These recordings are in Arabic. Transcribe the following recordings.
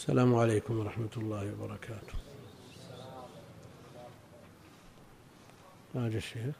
السلام عليكم ورحمة الله وبركاته. هذا الشيخ؟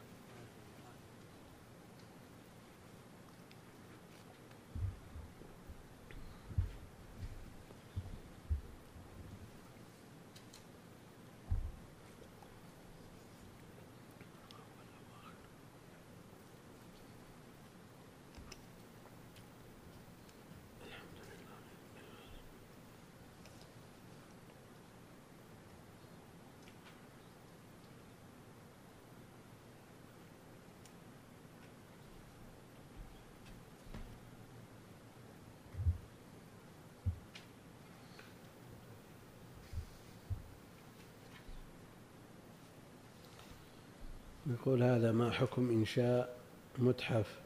يقول هذا ما حكم إنشاء متحف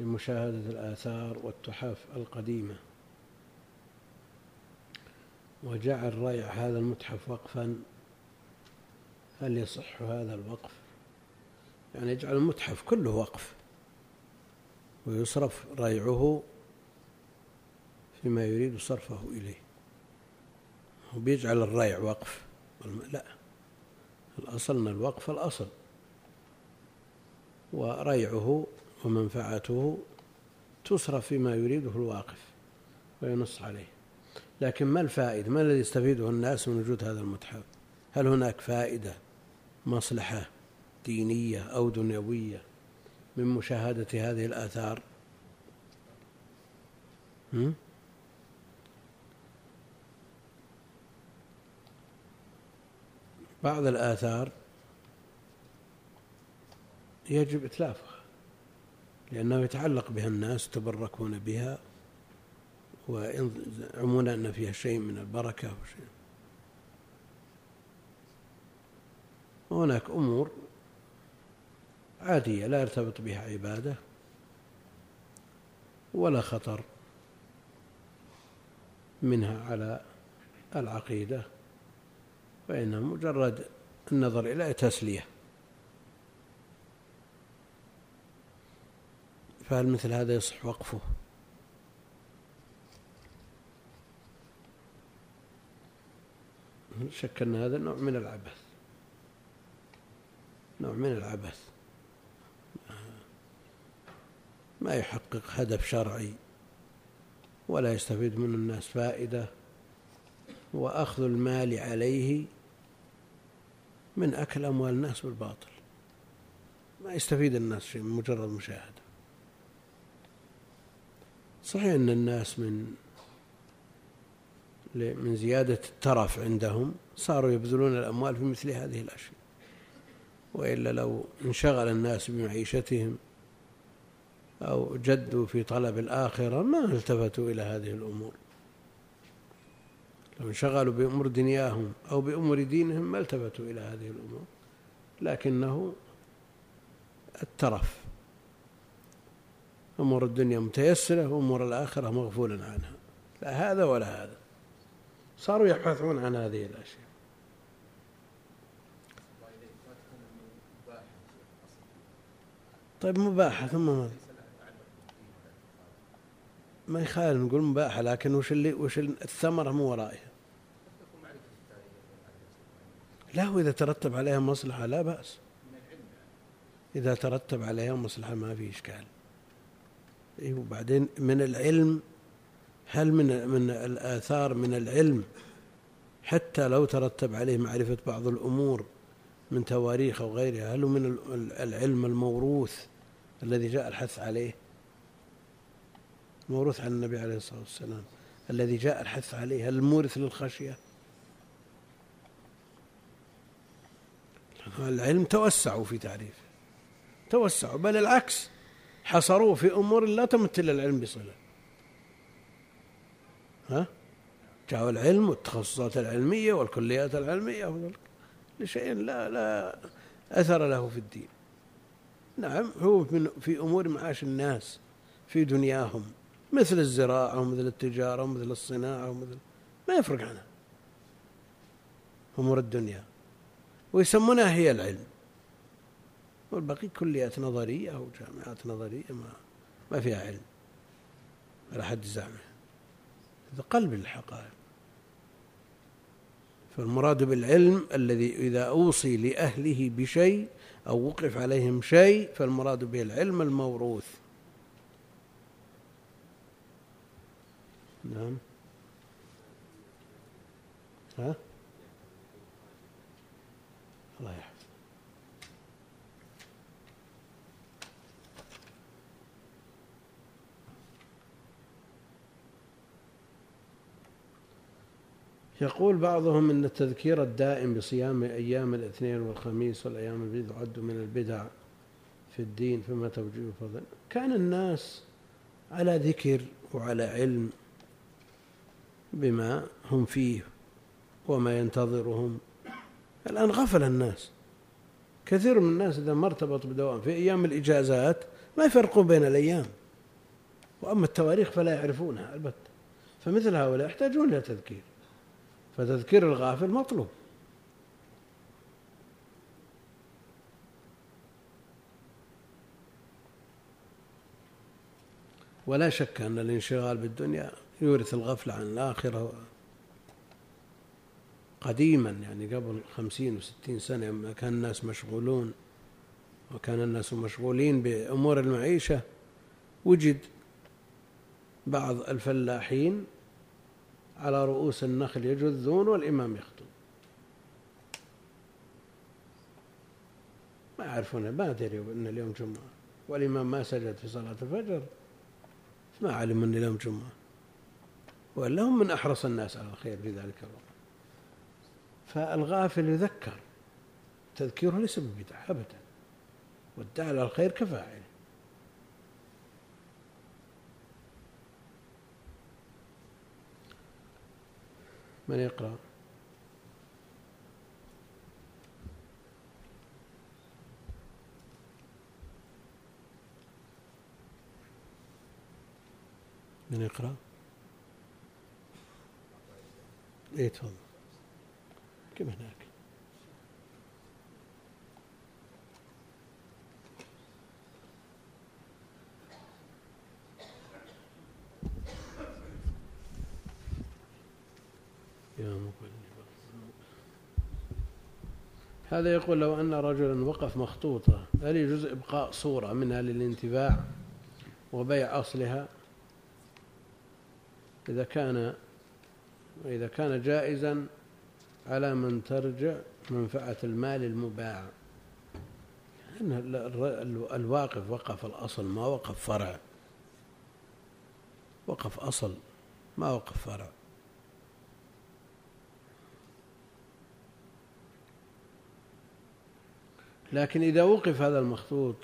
لمشاهدة الآثار والتحف القديمة. وجعل ريع هذا المتحف وقفا هل يصح هذا الوقف. يعني يجعل المتحف كله وقف ويصرف ريعه فيما يريد صرفه إليه. وبيجعل الريع وقف. لا. الأصل أن الوقف الأصل. وريعه ومنفعته تصرف فيما يريده الواقف وينص عليه. لكن ما الفائدة؟ ما الذي يستفيده الناس من وجود هذا المتحف؟ هل هناك فائدة مصلحة دينية أو دنيوية من مشاهدة هذه الآثار؟ هم؟ بعض الآثار يجب إتلافها لأنه يتعلق بها الناس يتبركون بها ويزعمون أن فيها شيء من البركة وشيء وهناك أمور عادية لا يرتبط بها عبادة ولا خطر منها على العقيدة. فإنه مجرد النظر إلى تسلية. فهل مثل هذا يصح وقفه؟ شك أن هذا نوع من العبث. نوع من العبث. ما يحقق هدف شرعي ولا يستفيد منه الناس فائدة وأخذ المال عليه من أكل أموال الناس بالباطل. ما يستفيد الناس شيء من مجرد مشاهدة. صحيح أن الناس من من زيادة الترف عندهم صاروا يبذلون الأموال في مثل هذه الأشياء. وإلا لو انشغل الناس بمعيشتهم أو جدوا في طلب الآخرة ما التفتوا إلى هذه الأمور. لو انشغلوا بأمور دنياهم أو بأمور دينهم ما التفتوا إلى هذه الأمور لكنه الترف. أمور الدنيا متيسرة وأمور الآخرة مغفولا عنها. لا هذا ولا هذا. صاروا يبحثون عن هذه الأشياء. طيب مباحة ثم ماذا؟ ما يخالف نقول مباحة لكن وش اللي وش الثمرة مو ورائها؟ لا وإذا ترتب عليها مصلحة لا بأس. إذا ترتب عليها مصلحة ما في إشكال. وبعدين من العلم هل من من الآثار من العلم حتى لو ترتب عليه معرفة بعض الأمور من تواريخ أو غيرها هل من العلم الموروث الذي جاء الحث عليه؟ موروث عن النبي عليه الصلاة والسلام. الذي جاء الحث عليه هل المورث للخشية؟ العلم توسعوا في تعريفه توسعوا بل العكس حصروه في أمور لا تمت إلا العلم بصلة. ها؟ جاءوا العلم والتخصصات العلمية والكليات العلمية لشيء لا لا أثر له في الدين. نعم هو في أمور معاش الناس في دنياهم مثل الزراعة ومثل التجارة ومثل الصناعة ومثل ما يفرق عنها. أمور الدنيا. ويسمونها هي العلم. والباقي كليات نظرية أو جامعات نظرية ما ما فيها علم. على حد زعمه هذا قلب الحقائق. فالمراد بالعلم الذي إذا أوصي لأهله بشيء أو وقف عليهم شيء فالمراد به العلم الموروث. نعم. ها؟ يقول بعضهم إن التذكير الدائم بصيام أيام الاثنين والخميس والأيام البيض يعد من البدع في الدين فما توجيه فضل كان الناس على ذكر وعلى علم بما هم فيه وما ينتظرهم. الآن غفل الناس. كثير من الناس إذا ما ارتبط بدوام في أيام الإجازات ما يفرقون بين الأيام. وأما التواريخ فلا يعرفونها البتة فمثل هؤلاء يحتاجون إلى تذكير. فتذكير الغافل مطلوب. ولا شك أن الانشغال بالدنيا يورث الغفلة عن الآخرة قديما يعني قبل خمسين وستين سنة لما كان الناس مشغولون وكان الناس مشغولين بأمور المعيشة وجد بعض الفلاحين على رؤوس النخل يجذون والإمام يخطب. ما يعرفون ما أدري أن اليوم جمعة. والإمام ما سجد في صلاة الفجر. ما علم أن اليوم جمعة. وإلا هم من أحرص الناس على الخير في ذلك الوقت. فالغافل يذكر. تذكيره ليس ببدعة أبدا. والداعي على الخير كفاعله من يقرأ؟ من يقرأ؟ إيه تفضل. كم هناك؟ يا هذا يقول لو أن رجلا وقف مخطوطة هل يجوز إبقاء صورة منها للانتفاع وبيع أصلها؟ إذا كان وإذا كان جائزا على من ترجع منفعة المال المباع. أن الواقف وقف الأصل ما وقف فرع. وقف أصل ما وقف فرع. لكن إذا وقف هذا المخطوط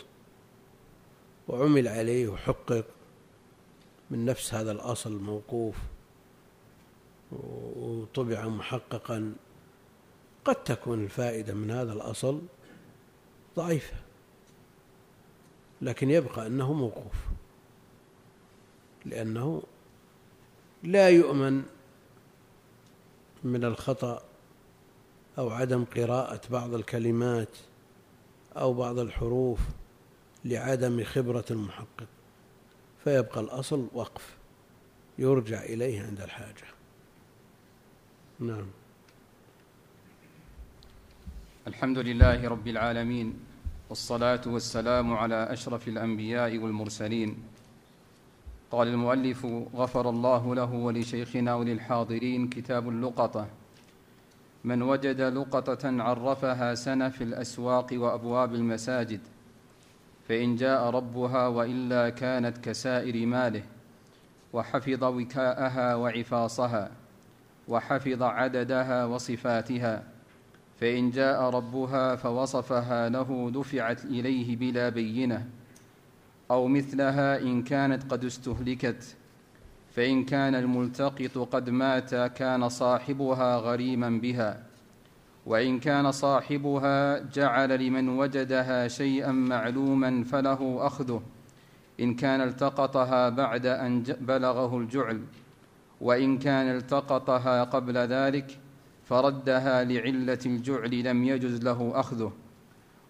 وعمل عليه وحقق من نفس هذا الأصل الموقوف وطبع محققا قد تكون الفائدة من هذا الأصل ضعيفة. لكن يبقى أنه موقوف لأنه لا يؤمن من الخطأ أو عدم قراءة بعض الكلمات أو بعض الحروف لعدم خبرة المحقق فيبقى الأصل وقف يرجع إليه عند الحاجة. نعم. الحمد لله رب العالمين والصلاة والسلام على أشرف الأنبياء والمرسلين. قال المؤلف غفر الله له ولشيخنا وللحاضرين كتاب اللقطة. من وجد لقطة عرفها سنة في الأسواق وأبواب المساجد فإن جاء ربها وإلا كانت كسائر ماله وحفظ وكاءها وعفاصها وحفظ عددها وصفاتها فإن جاء ربها فوصفها له دفعت إليه بلا بينة أو مثلها إن كانت قد استهلكت. فإن كان الملتقط قد مات كان صاحبها غريما بها وإن كان صاحبها جعل لمن وجدها شيئا معلوما فله أخذه إن كان التقطها بعد أن بلغه الجعل وإن كان التقطها قبل ذلك فردها لعلة الجعل لم يجز له أخذه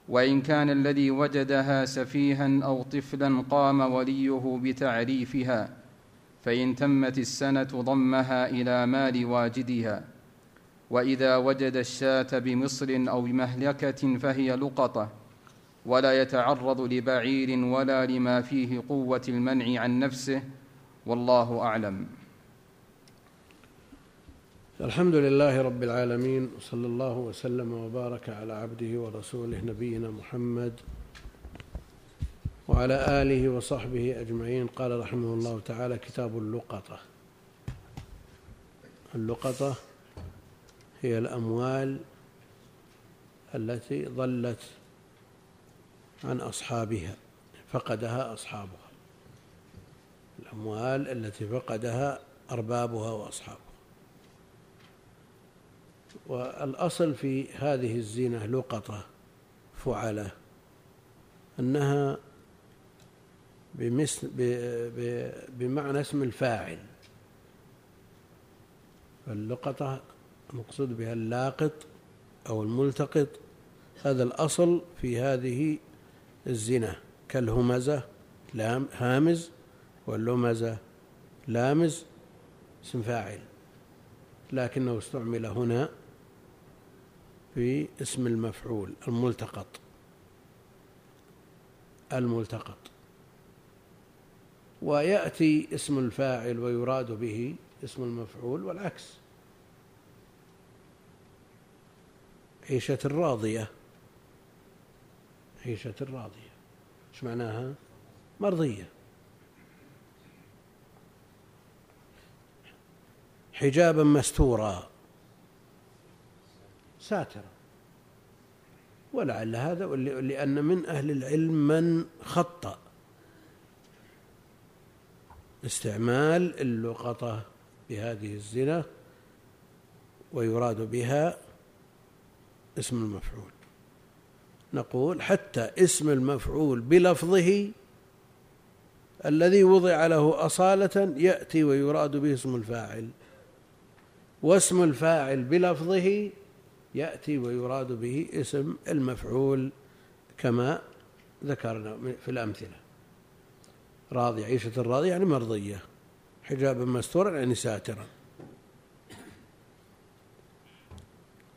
وإن كان الذي وجدها سفيها أو طفلا قام وليه بتعريفها. فإن تمت السنة ضمها إلى مال واجدها وإذا وجد الشاة بمصر أو بمهلكة فهي لقطة ولا يتعرض لبعير ولا لما فيه قوة المنع عن نفسه والله أعلم. الحمد لله رب العالمين وصلى الله وسلم وبارك على عبده ورسوله نبينا محمد وعلى آله وصحبه أجمعين. قال رحمه الله تعالى كتاب اللقطة. اللقطة هي الأموال التي ضلت عن أصحابها فقدها أصحابها. الأموال التي فقدها أربابها وأصحابها. والأصل في هذه الزينة لقطة فعلة أنها بمثل بمعنى اسم الفاعل. فاللقطة مقصود بها اللاقط أو الملتقط. هذا الأصل في هذه الزنا. كالهمزة لام هامز واللمزة لامز اسم فاعل. لكنه استعمل هنا في اسم المفعول الملتقط. الملتقط. ويأتي اسم الفاعل ويراد به اسم المفعول والعكس. عيشة الراضية. عيشة الراضية. إيش معناها؟ مرضية. حجابا مستورا. ساترا ولعل هذا لأن من أهل العلم من خطأ استعمال اللقطة بهذه الزنا ويراد بها اسم المفعول. نقول حتى اسم المفعول بلفظه الذي وضع له أصالة يأتي ويراد به اسم الفاعل واسم الفاعل بلفظه يأتي ويراد به اسم المفعول كما ذكرنا في الأمثلة. راضي عيشة الراضي يعني مرضية. حجابا مستورا يعني ساترا.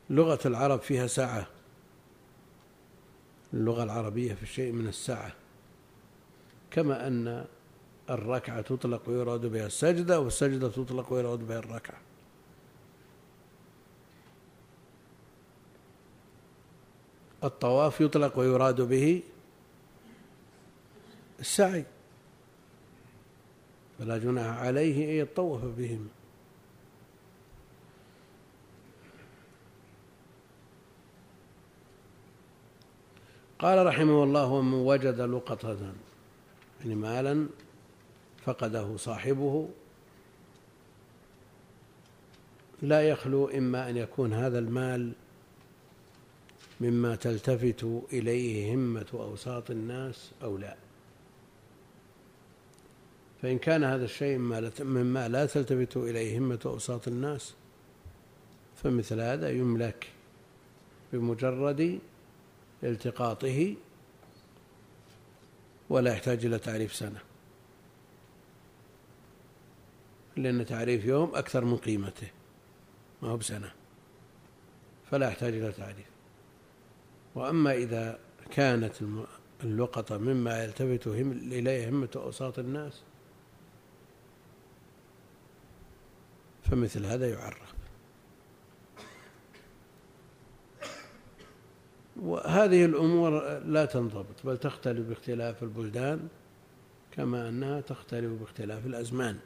لغة العرب فيها سعة اللغة العربية في شيء من السعة كما أن الركعة تطلق ويراد بها السجدة والسجدة تطلق ويراد بها الركعة. الطواف يطلق ويراد به السعي. فلا جناح عليه أن يطوف بهم. قال رحمه الله ومن وجد لقطة يعني مالا فقده صاحبه لا يخلو إما أن يكون هذا المال مما تلتفت إليه همة أوساط الناس أو لا. فإن كان هذا الشيء مما لا تلتفت إليه همة أوساط الناس فمثل هذا يملك بمجرد التقاطه ولا يحتاج إلى تعريف سنة لأن تعريف يوم أكثر من قيمته ما هو بسنة فلا يحتاج إلى تعريف. وأما إذا كانت اللقطة مما يلتفت إليه همة أوساط الناس فمثل هذا يعرف. وهذه الأمور لا تنضبط بل تختلف باختلاف البلدان كما أنها تختلف باختلاف الأزمان.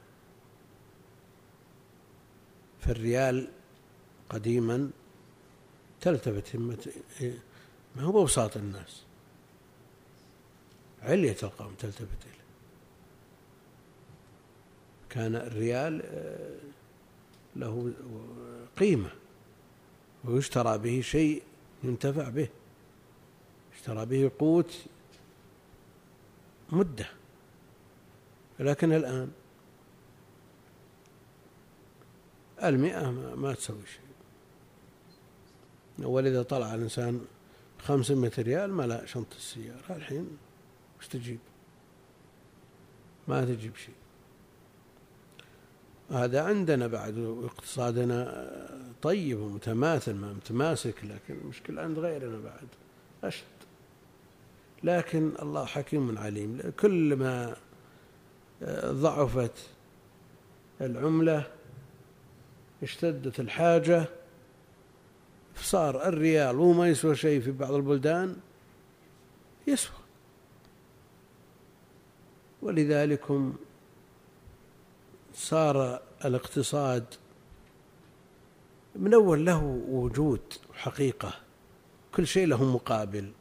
فالريال قديما تلتفت همة ما هو بوساط الناس؟ علية القوم تلتفت إليه. كان الريال آه، له قيمة ويشترى به شيء ينتفع به. اشترى به قوت مدة. لكن الآن المئة ما تسوي شيء. ولذا طلع الإنسان خمسمائة ريال ملا شنطة السيارة الحين وش تجيب. ما تجيب شيء. هذا عندنا بعد اقتصادنا طيب ومتماثل ما متماسك لكن المشكلة عند غيرنا بعد أشد. لكن الله حكيم عليم. كل ما ضعفت العملة اشتدت الحاجة صار الريال وما يسوى شيء في بعض البلدان يسوى. ولذلك صار الاقتصاد من أول له وجود حقيقة كل شيء له مقابل.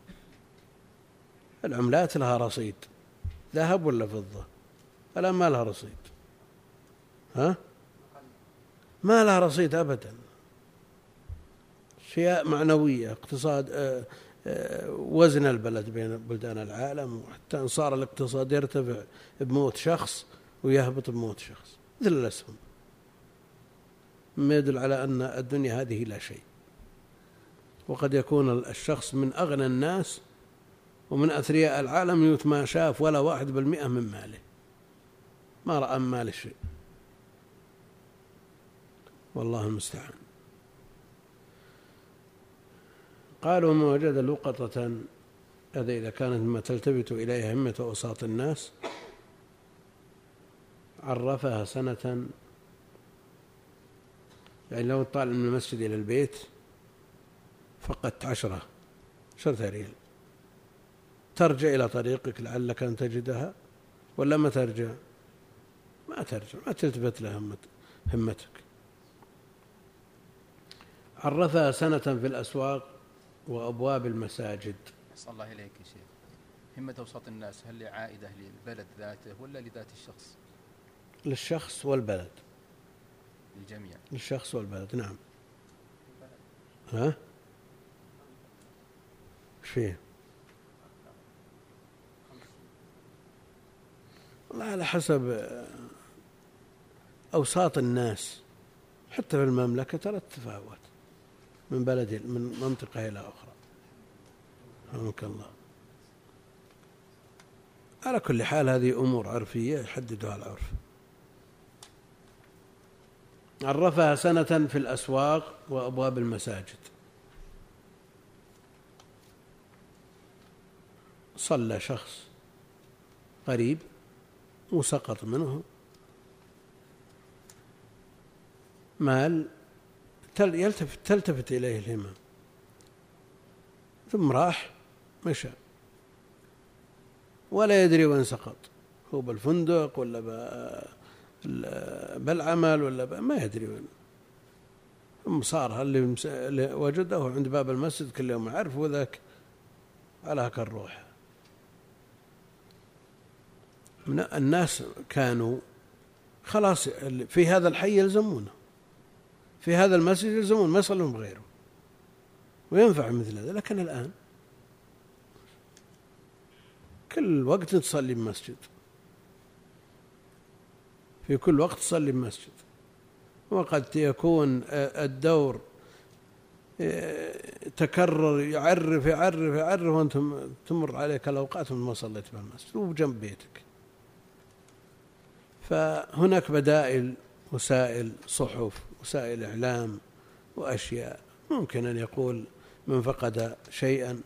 العملات لها رصيد. ذهب ولا فضة. الآن ما لها رصيد. ها؟ ما لها رصيد أبدا. أشياء معنوية اقتصاد آه، آه، وزن البلد بين بلدان العالم وحتى أن صار الاقتصاد يرتفع بموت شخص ويهبط بموت شخص. مثل الأسهم. ما يدل على أن الدنيا هذه لا شيء. وقد يكون الشخص من أغنى الناس ومن أثرياء العالم يوت ما شاف ولا واحد بالمئة من ماله. ما رأى من ماله شيء. والله المستعان. قالوا ما وجد لقطة هذا إذا كانت مما تلتفت إليها همة أوساط الناس. عرفها سنة يعني لو طالع من المسجد إلى البيت فقدت عشرة عشرة ريال. ترجع إلى طريقك لعلك أن تجدها ولا ما ترجع؟ ما ترجع ما تلتفت لها همتك. عرفها سنة في الأسواق وأبواب المساجد. أسأل الله إليك يا شيخ. همة أوساط الناس هل عائدة للبلد ذاته ولا لذات الشخص؟ للشخص والبلد. للجميع. للشخص والبلد نعم. ها؟ إيش فيه والله على حسب أوساط الناس. حتى في المملكة ترى تتفاوت من بلد من منطقة إلى أخرى. رحمك الله. على كل حال هذه أمور عرفية يحددها العرف. عرفها سنة في الأسواق وأبواب المساجد. صلى شخص قريب وسقط منه. مال يلتفت تلتفت إليه الهمم. ثم راح مشى. ولا يدري وين سقط. هو بالفندق ولا بالعمل ولا ما يدري وين. ثم صار اللي وجده عند باب المسجد كل يوم يعرف وذاك على هكا الروح. الناس كانوا خلاص في هذا الحي يلزمونه. في هذا المسجد يلزمون ما يصلون بغيره. وينفع مثل هذا. لكن الآن كل وقت تصلي بمسجد في كل وقت تصلي بمسجد. وقد يكون الدور تكرر يعرف يعرف يعرف وأنتم تمر عليك الأوقات وما صليت بالمسجد وبجنب بيتك. فهناك بدائل وسائل صحف وسائل إعلام وأشياء. ممكن أن يقول من فقد شيئا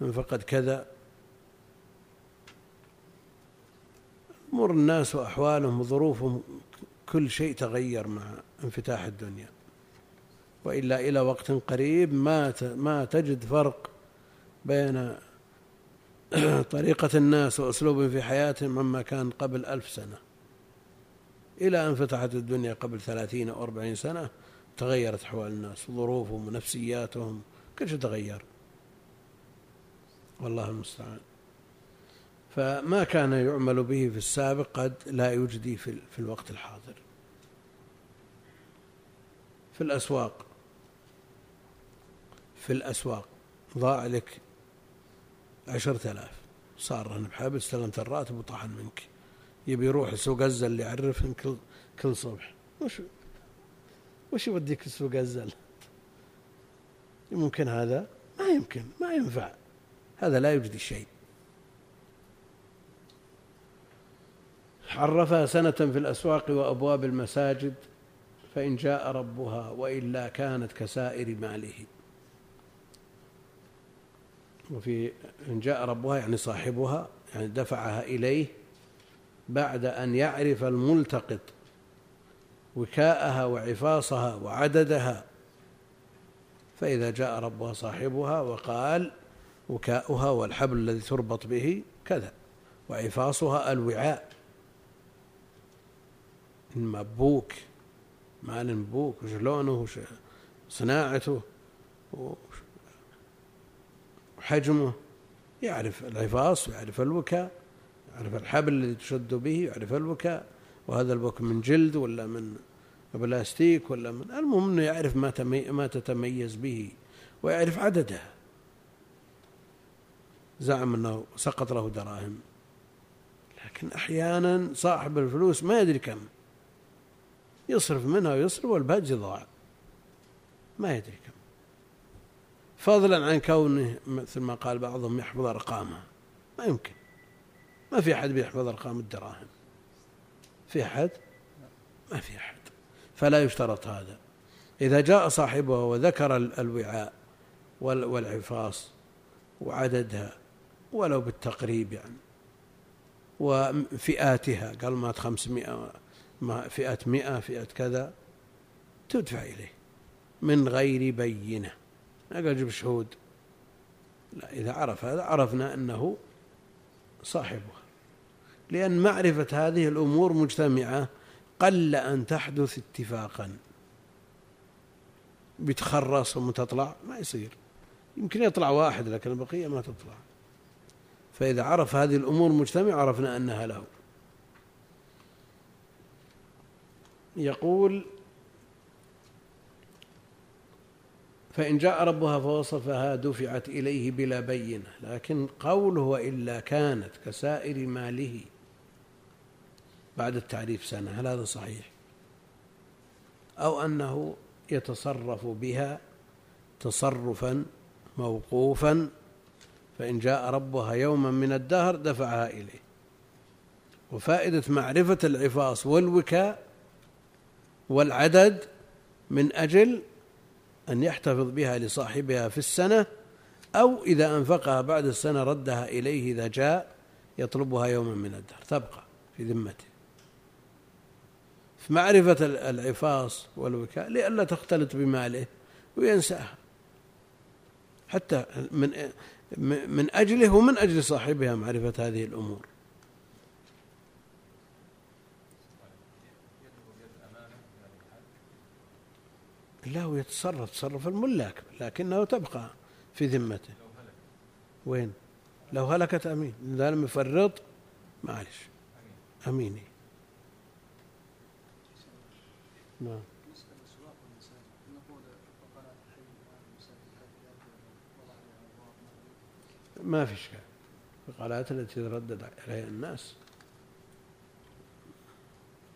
من فقد كذا. أمور الناس وأحوالهم وظروفهم كل شيء تغير مع انفتاح الدنيا. وإلا إلى وقت قريب ما ما تجد فرق بين طريقة الناس وأسلوبهم في حياتهم عما كان قبل ألف سنة. إلى أن فتحت الدنيا قبل ثلاثين أو أربعين سنة تغيرت أحوال الناس ظروفهم ونفسياتهم كل شيء تغير. والله المستعان. فما كان يعمل به في السابق قد لا يجدي في, الوقت الحاضر. في الأسواق. في الأسواق. ضاع لك عشرة آلاف. صار رهن بحبل استلمت الراتب وطحن منك. يبي يروح سوق الزل اللي يعرفهم كل كل صبح. وش وش يوديك سوق الزل ممكن هذا؟ ما يمكن. ما ينفع. هذا لا يجدي شيء. حرفها سنة في الأسواق وأبواب المساجد فإن جاء ربها وإلا كانت كسائر ماله. وفي إن جاء ربها يعني صاحبها يعني دفعها إليه بعد أن يعرف الملتقط وكاءها وعفاصها وعددها. فإذا جاء ربها صاحبها وقال وكاؤها والحبل الذي تربط به كذا وعفاصها الوعاء. المبوك مال المبوك وشلونه وش صناعته وحجمه. يعرف العفاص ويعرف الوكاء يعرف الحبل الذي تشد به يعرف الوكاء وهذا البوك من جلد ولا من بلاستيك ولا من المهم إنه يعرف ما ما تتميز به ويعرف عددها زعم إنه سقط له دراهم. لكن أحيانا صاحب الفلوس ما يدري كم. يصرف منها ويصرف والباقي ضاع ما يدري كم. فضلا عن كونه مثل ما قال بعضهم يحفظ ارقامها ما يمكن. ما في أحد بيحفظ أرقام الدراهم. في أحد؟ ما في أحد. فلا يشترط هذا. إذا جاء صاحبها وذكر الوعاء والعفاص وعددها ولو بالتقريب يعني وفئاتها قال مات خمسمائة ما فئة مئة فئة كذا تدفع إليه من غير بينة. ما قال جيب شهود. لا إذا عرف هذا عرفنا أنه صاحبها. لأن معرفة هذه الأمور مجتمعة قل أن تحدث اتفاقا. بتخرص ومتطلع ما يصير. يمكن يطلع واحد لكن البقية ما تطلع. فإذا عرف هذه الأمور مجتمعة عرفنا أنها له. يقول فإن جاء ربها فوصفها دفعت إليه بلا بينة لكن قوله وإلا كانت كسائر ماله بعد التعريف سنة هل هذا صحيح؟ أو أنه يتصرف بها تصرفا موقوفا فإن جاء ربها يوما من الدهر دفعها إليه. وفائدة معرفة العفاص والوكاء والعدد من أجل أن يحتفظ بها لصاحبها في السنة أو إذا أنفقها بعد السنة ردها إليه إذا جاء يطلبها يوما من الدهر. تبقى في ذمته. في معرفة العفاص والوكاء لئلا تختلط بماله وينساها. حتى من من أجله ومن أجل صاحبها معرفة هذه الأمور. لا هو يتصرف تصرف الملاك لكنه تبقى في ذمته. وين؟ لو هلكت أمين. إذا لم يفرط معلش. أميني. نعم. ما في إشكال القناة التي يردد عليها الناس.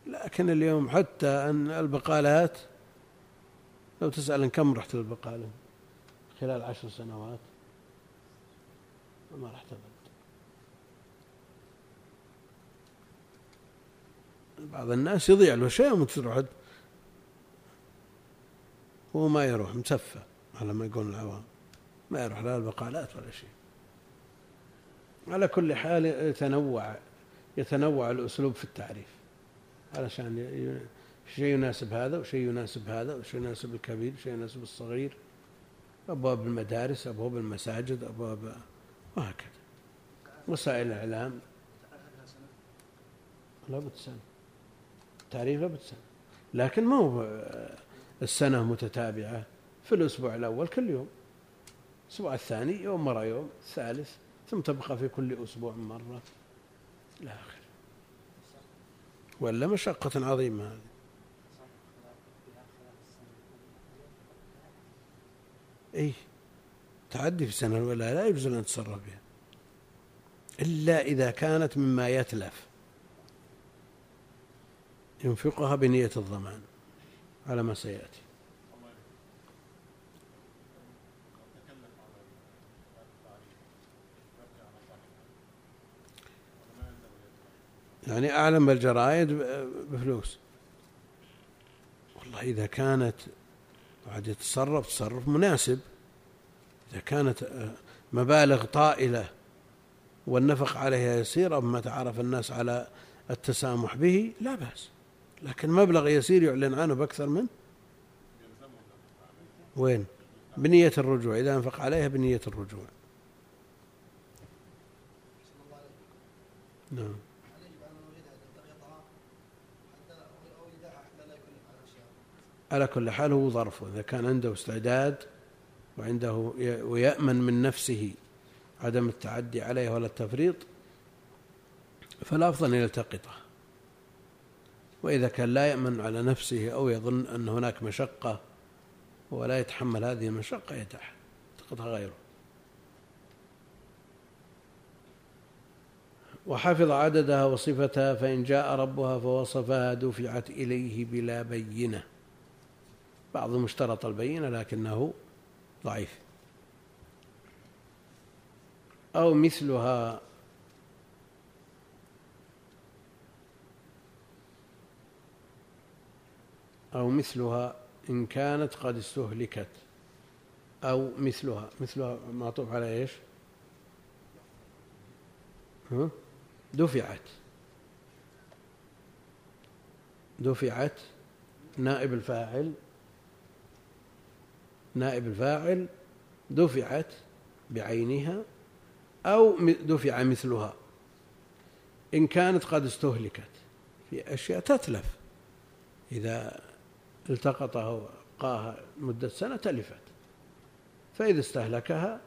لكن اليوم حتى أن البقالات لو تسأل كم رحت للبقالة خلال عشر سنوات. ما رحت أبد بعض الناس يضيع له شيء وتروح هو ما يروح مسفى على ما يقول العوام. ما يروح لا البقالات ولا شيء. على كل حال يتنوع يتنوع الأسلوب في التعريف. علشان شيء يناسب هذا وشيء يناسب هذا وشيء يناسب الكبير وشيء يناسب الصغير. أبواب المدارس أبواب المساجد أبواب وهكذا. وسائل الإعلام. لابد سنة. التعريف لابد سنة. لكن ما هو السنة متتابعة في الأسبوع الأول كل يوم. الأسبوع الثاني يوم مرة يوم الثالث. ثم تبقى في كل أسبوع مرة. إلى آخره. ولا مشقة عظيمة هذه. أي تعدي في السنة الأولى لا يجوز أن نتصرف بها. إلا إذا كانت مما يتلف. ينفقها بنية الضمان على ما سيأتي. يعني أعلم بالجرائد بفلوس. والله إذا كانت بعد يتصرف تصرف مناسب. إذا كانت آه، مبالغ طائلة والنفق عليها يسير أما تعرف الناس على التسامح به لا بأس. لكن مبلغ يسير يعلن عنه بأكثر من؟ وين؟ بنية الرجوع. إذا أنفق عليها بنية الرجوع. نعم. على كل حال هو ظرفه. إذا كان عنده استعداد وعنده ويأمن من نفسه عدم التعدي عليه ولا التفريط فالأفضل أن يلتقطه. وإذا كان لا يأمن على نفسه أو يظن أن هناك مشقة ولا يتحمل هذه المشقة يلتقطها غيره. وحفظ عددها وصفتها فإن جاء ربها فوصفها دفعت إليه بلا بينة. بعضهم اشترط البينة لكنه ضعيف. أو مثلها أو مثلها إن كانت قد استهلكت. أو مثلها مثلها معطوف على إيش؟ ها؟ دفعت. دفعت نائب الفاعل نائب الفاعل دفعت بعينها أو دفع مثلها. إن كانت قد استهلكت في أشياء تتلف. إذا التقطها وقاها مدة سنة تلفت. فإذا استهلكها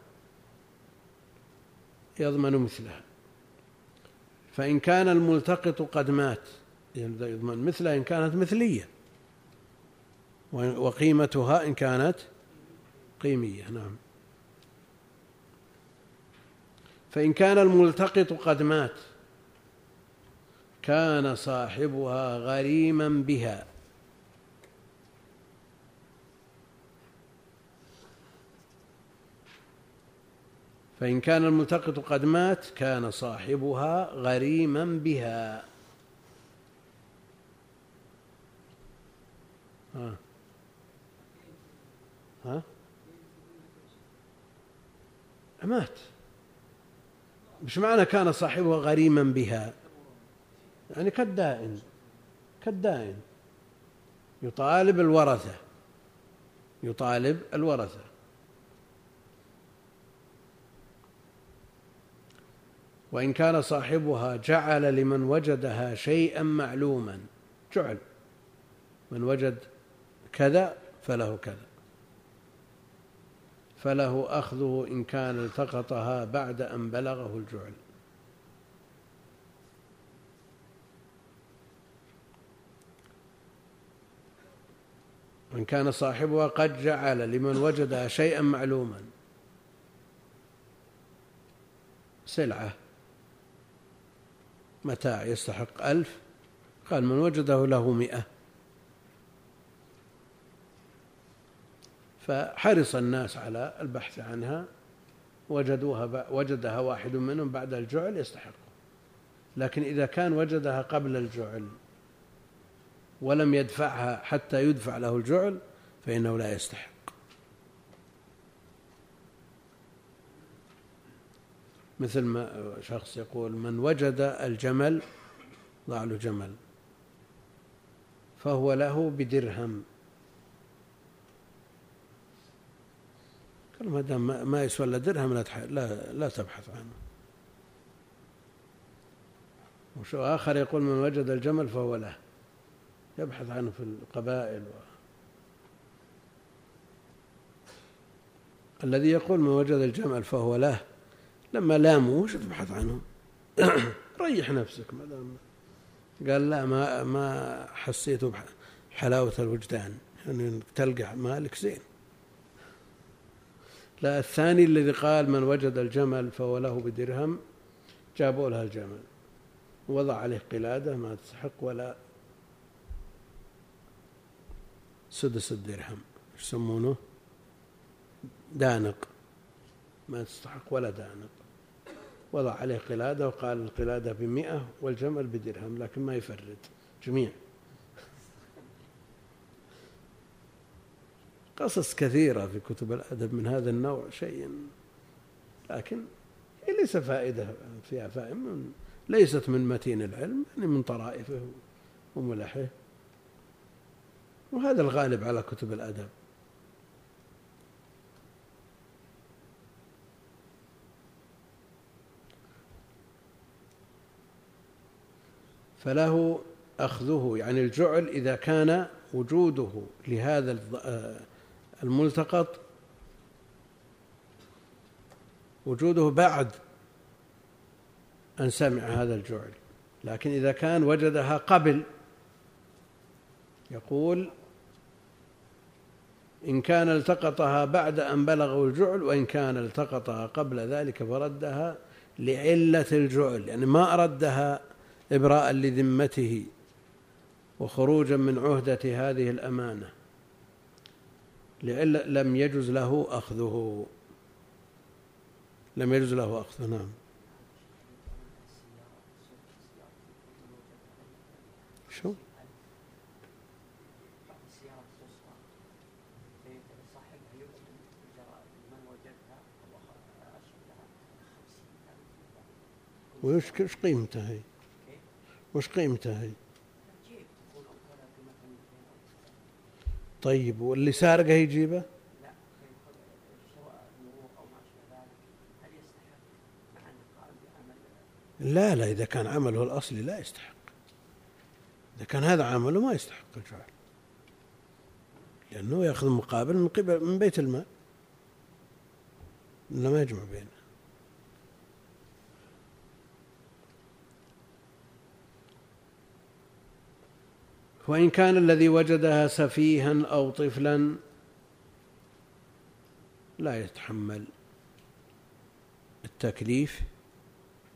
يضمن مثلها. فإن كان الملتقط قد مات يضمن مثلها إن كانت مثلية. وقيمتها إن كانت قيمية نعم. فإن كان الملتقط قد مات كان صاحبها غريما بها. فإن كان الملتقط قد مات كان صاحبها غريما بها. ها ها؟ مات. مش معنى كان صاحبها غريما بها. يعني كالدائن كالدائن. يطالب الورثة. يطالب الورثة. وإن كان صاحبها جعل لمن وجدها شيئا معلوما. جعل. من وجد كذا فله كذا. فله أخذه إن كان التقطها بعد أن بلغه الجعل. وإن كان صاحبها قد جعل لمن وجدها شيئا معلوما. سلعة. متاع يستحق ألف. قال من وجده له مئة. فحرص الناس على البحث عنها. وجدوها وجدها واحد منهم بعد الجعل يستحق. لكن إذا كان وجدها قبل الجعل ولم يدفعها حتى يدفع له الجعل فإنه لا يستحق. مثل ما شخص يقول من وجد الجمل ضع له جمل فهو له بدرهم. قال ما دام ما يسوى إلا درهم لا لا لا تبحث عنه. وشو آخر يقول من وجد الجمل فهو له. يبحث عنه في القبائل و... الذي يقول من وجد الجمل فهو له. لما لاموا وش تبحث عنه؟ ريح نفسك ما دام قال لا ما ما حسيت بحلاوة الوجدان. يعني تلقى مالك زين. لا الثاني الذي قال من وجد الجمل فهو له بدرهم جابوا لها الجمل. وضع عليه قلادة ما تستحق ولا سدس الدرهم. يسمونه؟ دانق. ما تستحق ولا دانق. وضع عليه قلادة وقال القلادة بمئة والجمل بدرهم لكن ما يفرد جميع. قصص كثيرة في كتب الأدب من هذا النوع شيء لكن ليس فائدة فيها فائدة ليست من متين العلم يعني من طرائفه وملحه. وهذا الغالب على كتب الأدب. فله أخذه يعني الجعل إذا كان وجوده لهذا الملتقط وجوده بعد أن سمع هذا الجعل لكن إذا كان وجدها قبل يقول إن كان التقطها بعد أن بلغه الجعل وإن كان التقطها قبل ذلك فردها لعلة الجعل يعني ما أردها إبراء لذمته وخروجا من عهدة هذه الأمانة. لعل لم يجز له أخذه لم يجز له أخذه نعم شو؟ وش قيمتها هي؟ وش قيمتها هي؟ طيب واللي سارقه يجيبه؟ لا لا إذا كان عمله الأصلي لا يستحق. إذا كان هذا عمله ما يستحق الجعل لأنه يأخذ مقابل من قبل من بيت المال. ما يجمع بينه. وإن كان الذي وجدها سفيها أو طفلا لا يتحمل التكليف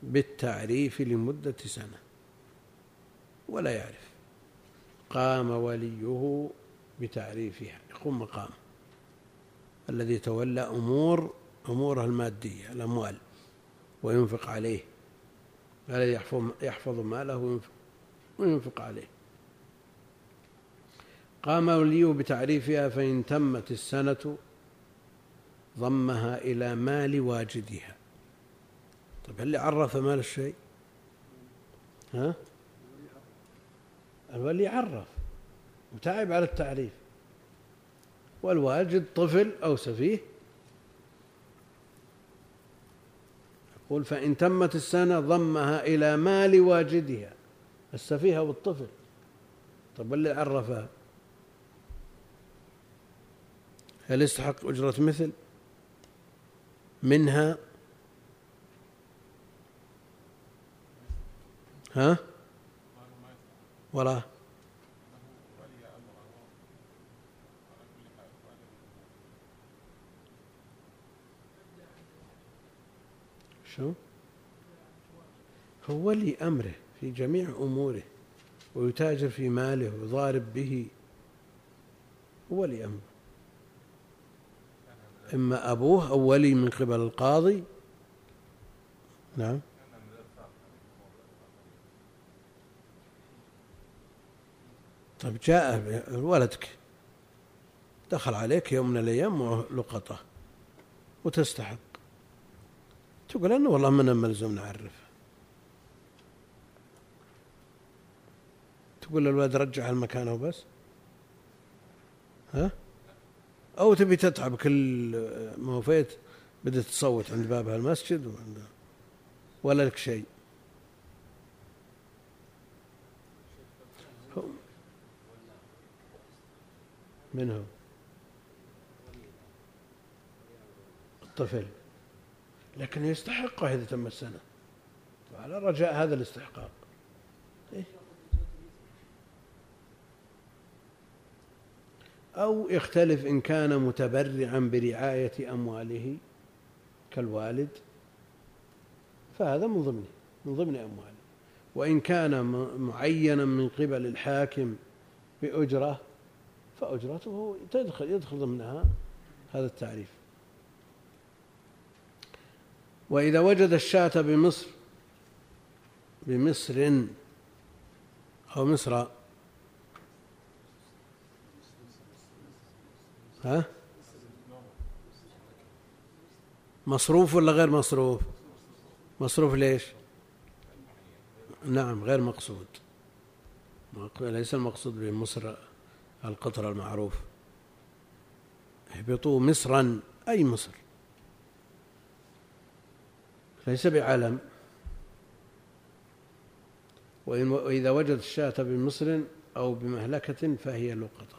بالتعريف لمدة سنة ولا يعرف. قام وليه بتعريفها يقوم مقام الذي تولى أمور أموره المادية الأموال وينفق عليه الذي يحفظ ماله وينفق عليه. قام وليه بتعريفها فإن تمت السنة ضمها إلى مال واجدها. طيب هل عرف مال الشيء؟ ها؟ الولي عرف. وتعب على التعريف. والواجد طفل أو سفيه يقول فإن تمت السنة ضمها إلى مال واجدها. السفيه أو الطفل طيب اللي عرفها؟ هل يستحق أجرة مثل؟ منها؟ ها؟ ولا؟ شو؟ هو ولي أمره في جميع أموره ويتاجر في ماله ويضارب به. هو ولي أمره إما أبوه أو ولي من قبل القاضي. نعم. طيب جاء ولدك. دخل عليك يوم من الأيام لقطة وتستحق. تقول أنا والله من ملزوم نعرف. تقول للولد رجع المكان وبس. ها؟ أو تبي تتعب كل ما وفيت بدأت تصوت عند باب المسجد ولا لك شيء. من هو؟ الطفل. لكنه يستحقه إذا تم السنة. وعلى رجاء هذا الاستحقاق. أو يختلف إن كان متبرعا برعاية أمواله كالوالد فهذا من ضمنه من ضمن أمواله. وإن كان معينا من قبل الحاكم بأجرة فأجرته تدخل يدخل ضمنها هذا التعريف. وإذا وجد الشاة بمصر بمصر أو مصر ها؟ مصروف ولا غير مصروف؟ مصروف ليش؟ نعم غير مقصود. ليس المقصود بمصر القطر المعروف. اهبطوا مصرا أي مصر؟ ليس بعلم وإذا وجد الشاة بمصر أو بمهلكة فهي لقطة.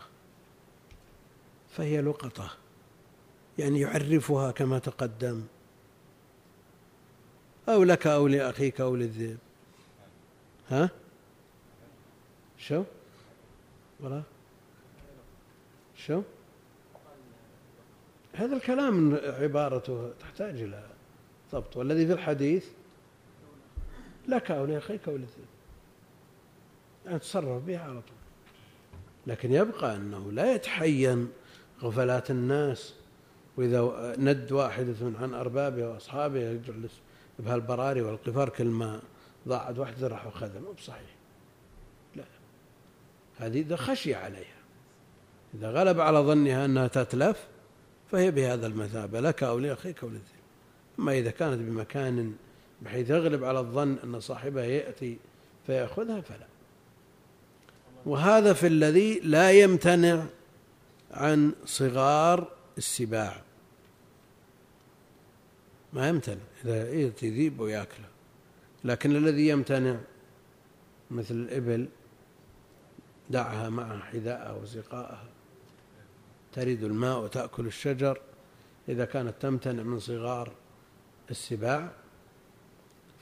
فهي لقطة يعني يعرفها كما تقدم. أو لك أو لأخيك أو للذئب. ها؟ شو؟ ولا؟ شو؟ هذا الكلام عبارته تحتاج إلى ضبط. والذي في الحديث؟ لك أو لأخيك أو للذئب. يعني تصرف بها على طول. لكن يبقى أنه لا يتحين غفلات الناس. وإذا ند واحدة عن أربابه وأصحابه يجعل بهالبراري والقفار كل ما ضاعت واحدة راح أخذها مو بصحيح. لا. هذه إذا خشي عليها. إذا غلب على ظنها أنها تتلف فهي بهذا المثابة لك أو لأخيك أو للذئب أما إذا كانت بمكان بحيث يغلب على الظن أن صاحبها يأتي فيأخذها فلا. وهذا في الذي لا يمتنع عن صغار السباع. ما يمتنع إذا يأتي ذيب ويأكله. لكن الذي يمتنع مثل الإبل دعها مع حذاءها وسقاءها تريد الماء وتأكل الشجر. إذا كانت تمتنع من صغار السباع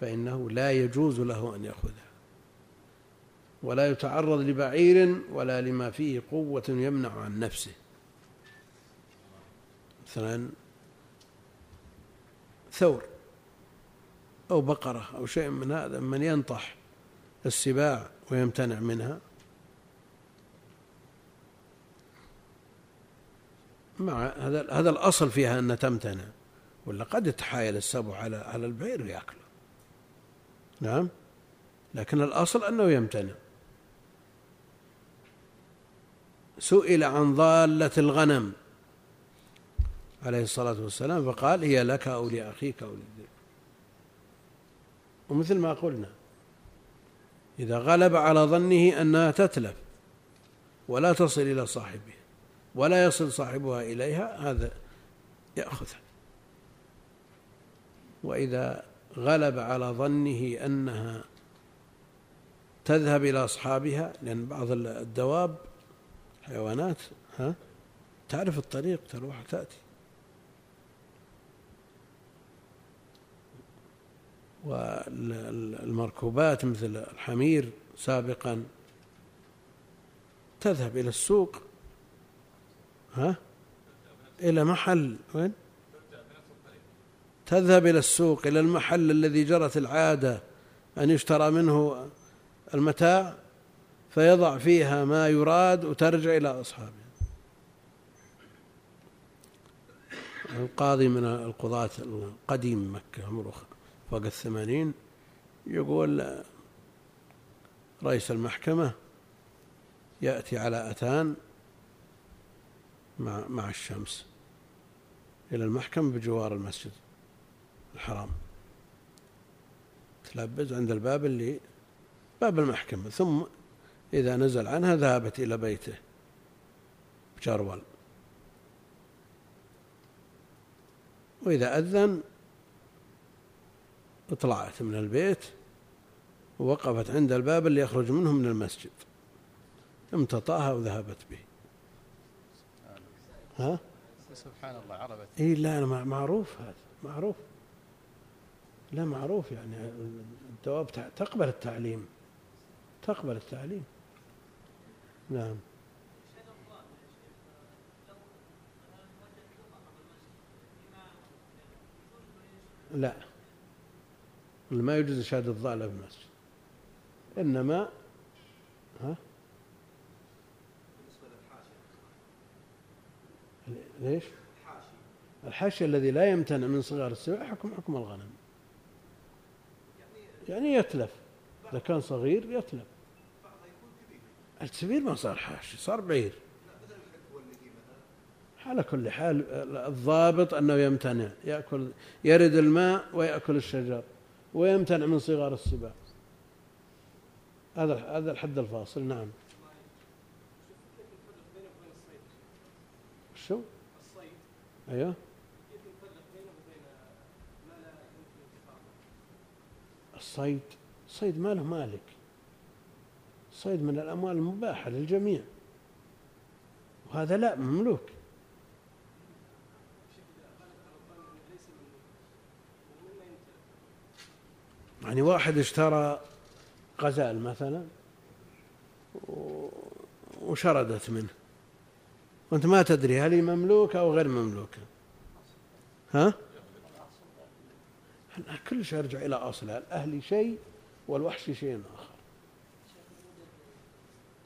فإنه لا يجوز له أن يأخذها ولا يتعرض لبعير ولا لما فيه قوة يمنع عن نفسه. مثلا ثور أو بقرة أو شيء من هذا من ينطح السباع ويمتنع منها. مع هذا هذا الأصل فيها أن تمتنع. ولا قد يتحايل السبع على على البعير ويأكله. نعم. لكن الأصل أنه يمتنع. سئل عن ضالة الغنم عليه الصلاة والسلام فقال هي لك أو لأخيك أو للذئب. ومثل ما قلنا إذا غلب على ظنه أنها تتلف ولا تصل إلى صاحبها ولا يصل صاحبها إليها هذا يأخذها وإذا غلب على ظنه أنها تذهب إلى أصحابها لأن بعض الدواب حيوانات ها؟ تعرف الطريق تروح تأتي والمركوبات مثل الحمير سابقا تذهب إلى السوق ها؟ إلى محل وين؟ تذهب إلى السوق إلى المحل الذي جرت العادة أن يشترى منه المتاع. فيضع فيها ما يراد وترجع إلى أصحابه القاضي من القضاة القديم مكة عمره فوق الثمانين يقول رئيس المحكمة يأتي على أتان مع مع الشمس إلى المحكمة بجوار المسجد الحرام. تلبز عند الباب اللي باب المحكمة ثم إذا نزل عنها ذهبت إلى بيته. بجرول وإذا أذن طلعت من البيت ووقفت عند الباب اللي يخرج منه من المسجد. امتطاها وذهبت به. ها؟ سبحان الله عربت. اي لا معروف هذا معروف. لا معروف يعني. الدواب تقبل التعليم. تقبل التعليم. نعم. لا. ما يجوز شهادة الضالة في المسجد. إنما ها؟ ليش؟ الحشي الذي لا يمتنع من صغار السباع حكم حكم الغنم. يعني يتلف. إذا كان صغير يتلف. الكبير ما صار حاشي صار بعير. على كل حال الضابط أنه يمتنع يأكل يرد الماء ويأكل الشجر ويمتنع من صغار السباع. هذا هذا الحد الفاصل نعم. شو؟ الصيد أيوه. الصيد الصيد ما له مالك. الصيد من الأموال المباحة للجميع. وهذا لا مملوك. يعني واحد اشترى غزال مثلا وشردت منه. وأنت ما تدري هل هي مملوكه أو غير مملوكه ها؟ كل شيء يرجع إلى أصلها. الأهلي شيء والوحش شيء آخر.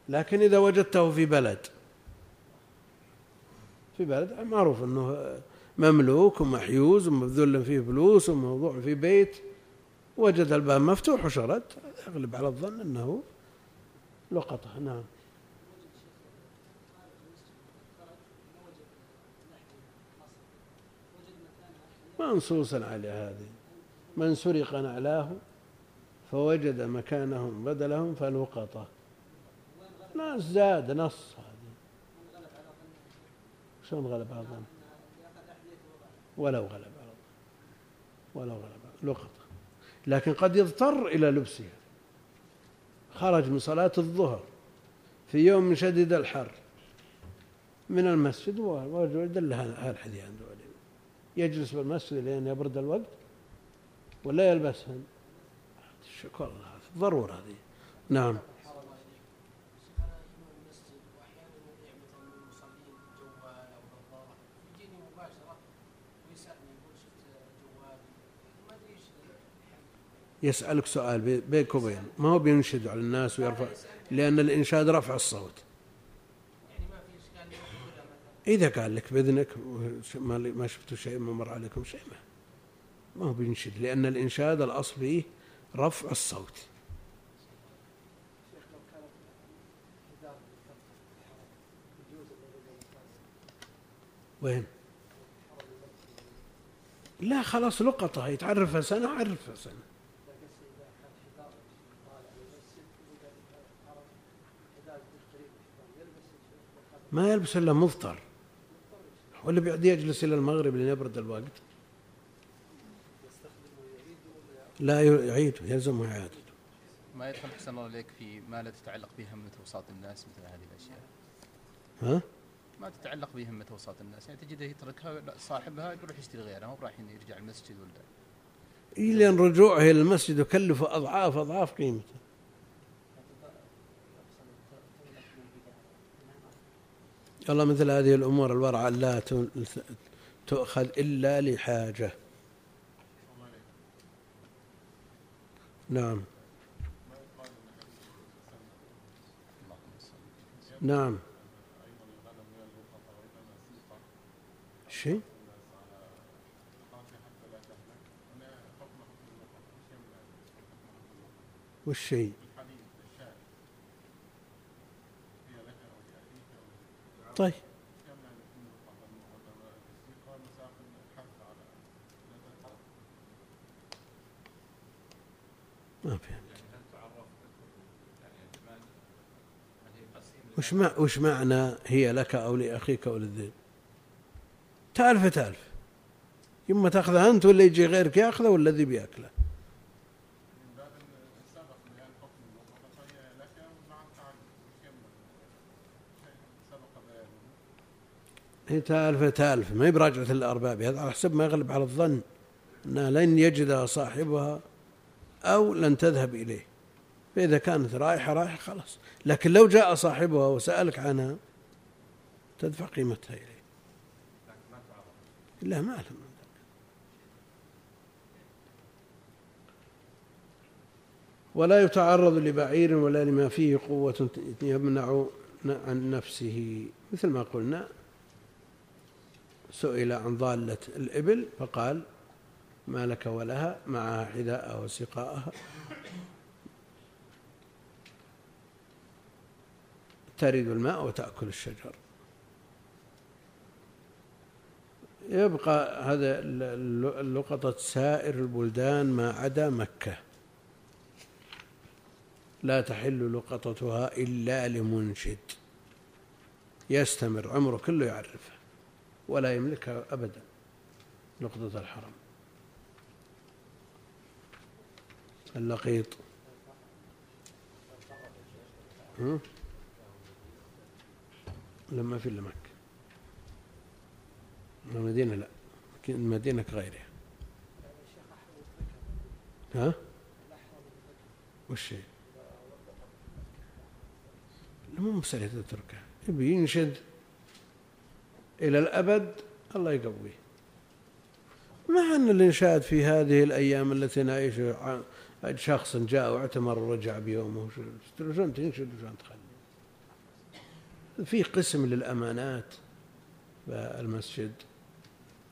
لكن إذا وجدته في بلد. في بلد معروف إنه مملوك ومحيوز ومبذول فيه فلوس وموضوع في بيت. وجد الباب مفتوح وشرد. يغلب على الظن أنه لقطة. نعم. منصوصا على هذه. من سرق نعلاه فوجد مكانهم بدلهم فلقطه ناس زاد نص هذه. شلون غلب على الظن ولو غلب على الظن ولو غلب لقطة. لكن قد يضطر إلى لبسها خرج من صلاة الظهر في يوم شديد الحر من المسجد ووجد له الحديث عنده يجلس بالمسجد لين يبرد الوقت ولا يلبسهن. شكر الله ضرورة هذه. نعم. يسألك سؤال بينك وبين ما هو بينشد على الناس ويرفع لأن الإنشاد رفع الصوت. إذا قال لك بإذنك ما شفتوا شيء ما مر عليكم شيء ما. ما هو بينشد لأن الإنشاد الأصل فيه رفع الصوت. وين؟ لا خلاص لقطة. يتعرفها سنة عرفها سنة ما يلبس إلا مفطر. ولا بيعد يجلس إلى المغرب لين يبرد الوقت. لا يعيد يلزمه إعادته ما يدخل حسن الله عليك في ما لا تتعلق بهمة وساط الناس مثل هذه الأشياء؟ ها؟ ما تتعلق بهمة وساط الناس. يعني تجده يتركها صاحبها يروح يشتري غيرها مو راح يرجع المسجد ولا؟ إلى رجوعه إلى المسجد يكلف أضعاف أضعاف قيمته. والله مثل هذه الأمور الورعة لا تؤخذ إلا لحاجة. نعم. نعم. شيء والشيء طيب. ما فهمت وش مع وش معنى هي لك أو لأخيك أو للذئب؟ تالف تالف يما تأخذها أنت ولا يجي غيرك ياخذه ولا الذي بياكله تالفة تالفة ما هي براجعة الأرباب هذا على حسب ما يغلب على الظن أنها لن يجدها صاحبها أو لن تذهب إليه. فإذا كانت رايحة رايحة خلاص. لكن لو جاء صاحبها وسألك عنها تدفع قيمتها إليه. لا ما أعلم. ولا يتعرض لبعير ولا لما فيه قوة يمنع عن نفسه مثل ما قلنا سئل عن ضالة الإبل فقال ما لك ولها معها حذاءها وسقاءها. ترد الماء وتأكل الشجر. يبقى هذا اللقطة سائر البلدان ما عدا مكة. لا تحل لقطتها إلا لمنشد. يستمر عمره كله يعرفها ولا يملكها أبدا لقطة الحرم. اللقيط. لما في إلا مكة. المدينة لا. المدينة كغيرها ها؟ وش مو مسألة تتركها يبي ينشد. إلى الأبد الله يقويه. مع أن الإنشاد في هذه الأيام التي نعيش شخص جاء واعتمر ورجع بيومه شلون تنشد وشلون تخلي؟ في قسم للأمانات المسجد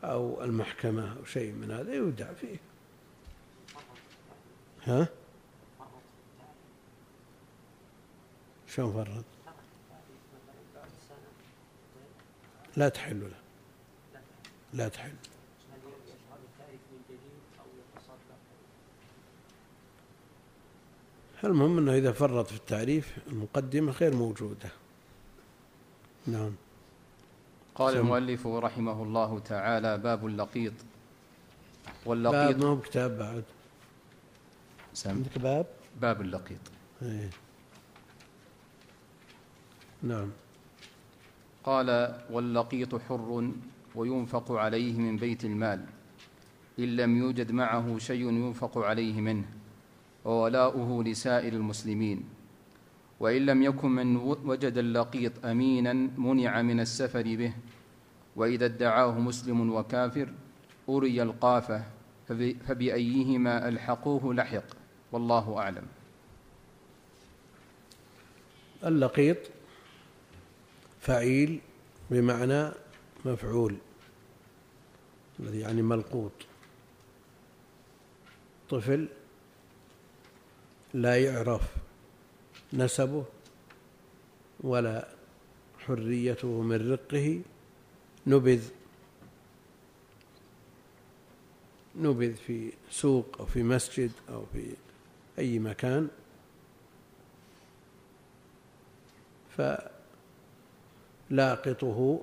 أو المحكمة أو شيء من هذا يودع فيه. ها؟ شلون فرط؟ لا تحل له. لا تحل. المهم أنه إذا فرط في التعريف المقدمة غير موجودة. نعم. قال. المؤلف رحمه الله تعالى باب اللقيط. واللقيط باب ما هو كتاب بعد. عندك باب؟ باب اللقيط. إيه. نعم. قال واللقيط حر وينفق عليه من بيت المال إن لم يوجد معه شيء ينفق عليه منه وولاؤه لسائر المسلمين. وإن لم يكن من وجد اللقيط أمينا منع من السفر به وإذا ادعاه مسلم وكافر أري القافة فبأيهما ألحقوه لحق والله أعلم. اللقيط فعيل بمعنى مفعول الذي يعني ملقوط. طفل لا يعرف نسبه ولا حريته من رقه نبذ نبذ في سوق أو في مسجد أو في أي مكان. فلاقطه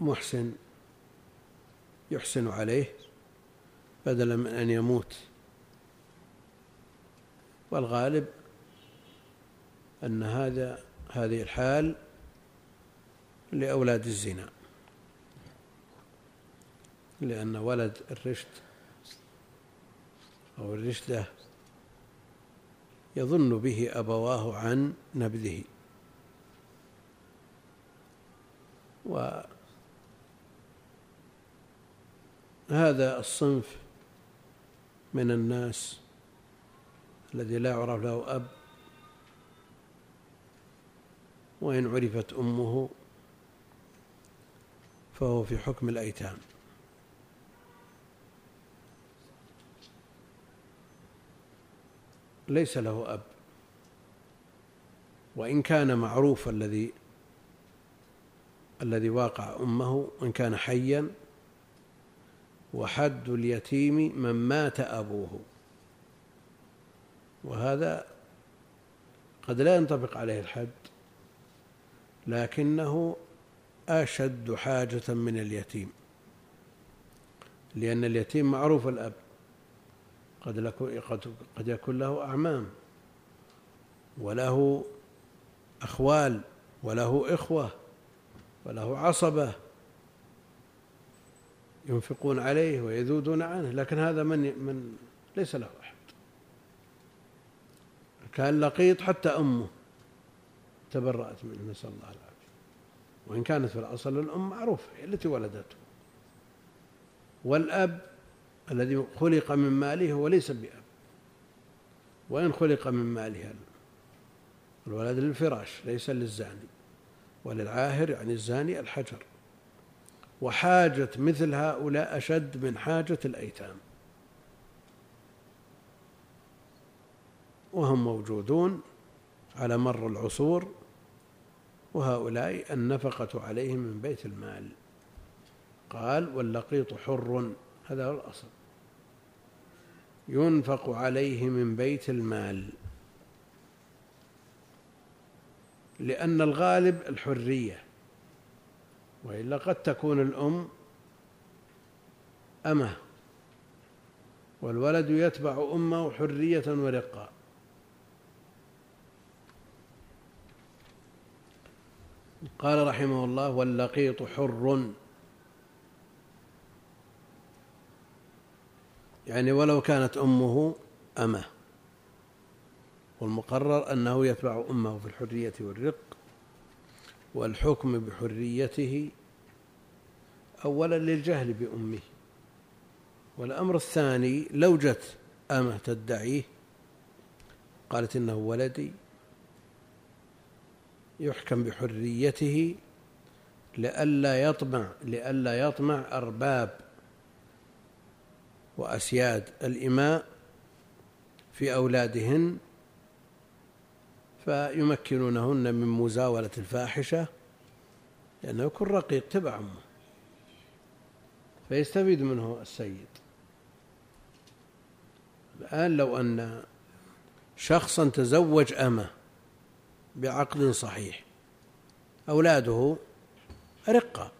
محسن يحسن عليه بدلا من أن يموت. والغالب أن هذا هذه الحال لأولاد الزنا. لأن ولد الرشد أو الرشدة يظن به أبواه عن نبذه. وهذا الصنف من الناس الذي لا يعرف له أب وإن عرفت أمه فهو في حكم الأيتام. ليس له أب. وإن كان معروف الذي الذي واقع أمه وإن كان حيا وحد اليتيم من مات أبوه. وهذا قد لا ينطبق عليه الحد لكنه أشد حاجة من اليتيم لأن اليتيم معروف الأب. قد قد يكون له أعمام وله أخوال وله إخوة وله عصبة ينفقون عليه ويذودون عنه لكن هذا من من ليس له أحد. كان لقيط حتى أمه تبرأت منه نسأل الله العافية. وإن كانت في الأصل الأم معروفة التي ولدته. والأب الذي خلق من ماله هو ليس بأب. وإن خلق من ماله الولد للفراش ليس للزاني. وللعاهر يعني الزاني الحجر. وحاجة مثل هؤلاء أشد من حاجة الأيتام. وهم موجودون على مر العصور وهؤلاء النفقة عليهم من بيت المال. قال واللقيط حر. هذا هو الأصل. ينفق عليه من بيت المال. لأن الغالب الحرية وإلا قد تكون الأم أمة والولد يتبع أمه حرية ورقا قال رحمه الله واللقيط حر. يعني ولو كانت أمه أمة. والمقرر أنه يتبع أمه في الحرية والرق والحكم بحريته أولا للجهل بأمه. والأمر الثاني لو جت أمة تدعيه قالت إنه ولدي يحكم بحريته لئلا يطمع لئلا يطمع أرباب وأسياد الإماء في أولادهن فيمكنونهن من مزاولة الفاحشة لأنه يكون رقيق تبع أمه فيستفيد منه السيد. الآن لو أن شخصا تزوج أمه بعقد صحيح أولاده رقة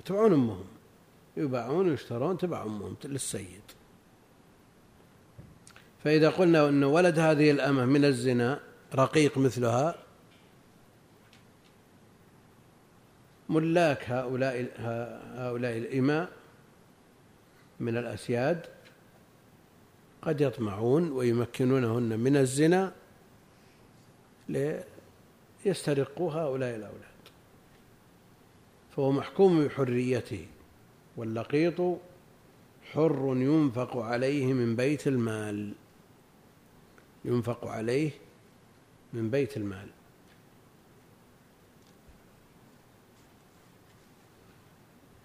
يتبعون أمهم. يباعون ويشترون تبع أمهم للسيد. فإذا قلنا أن ولد هذه الأمة من الزنا رقيق مثلها ملاك هؤلاء هؤلاء الإماء من الأسياد قد يطمعون ويمكنونهن من الزنا ليسترقوا هؤلاء الأولاد. فهو محكوم بحريته. واللقيط حر ينفق عليه من بيت المال. ينفق عليه من بيت المال.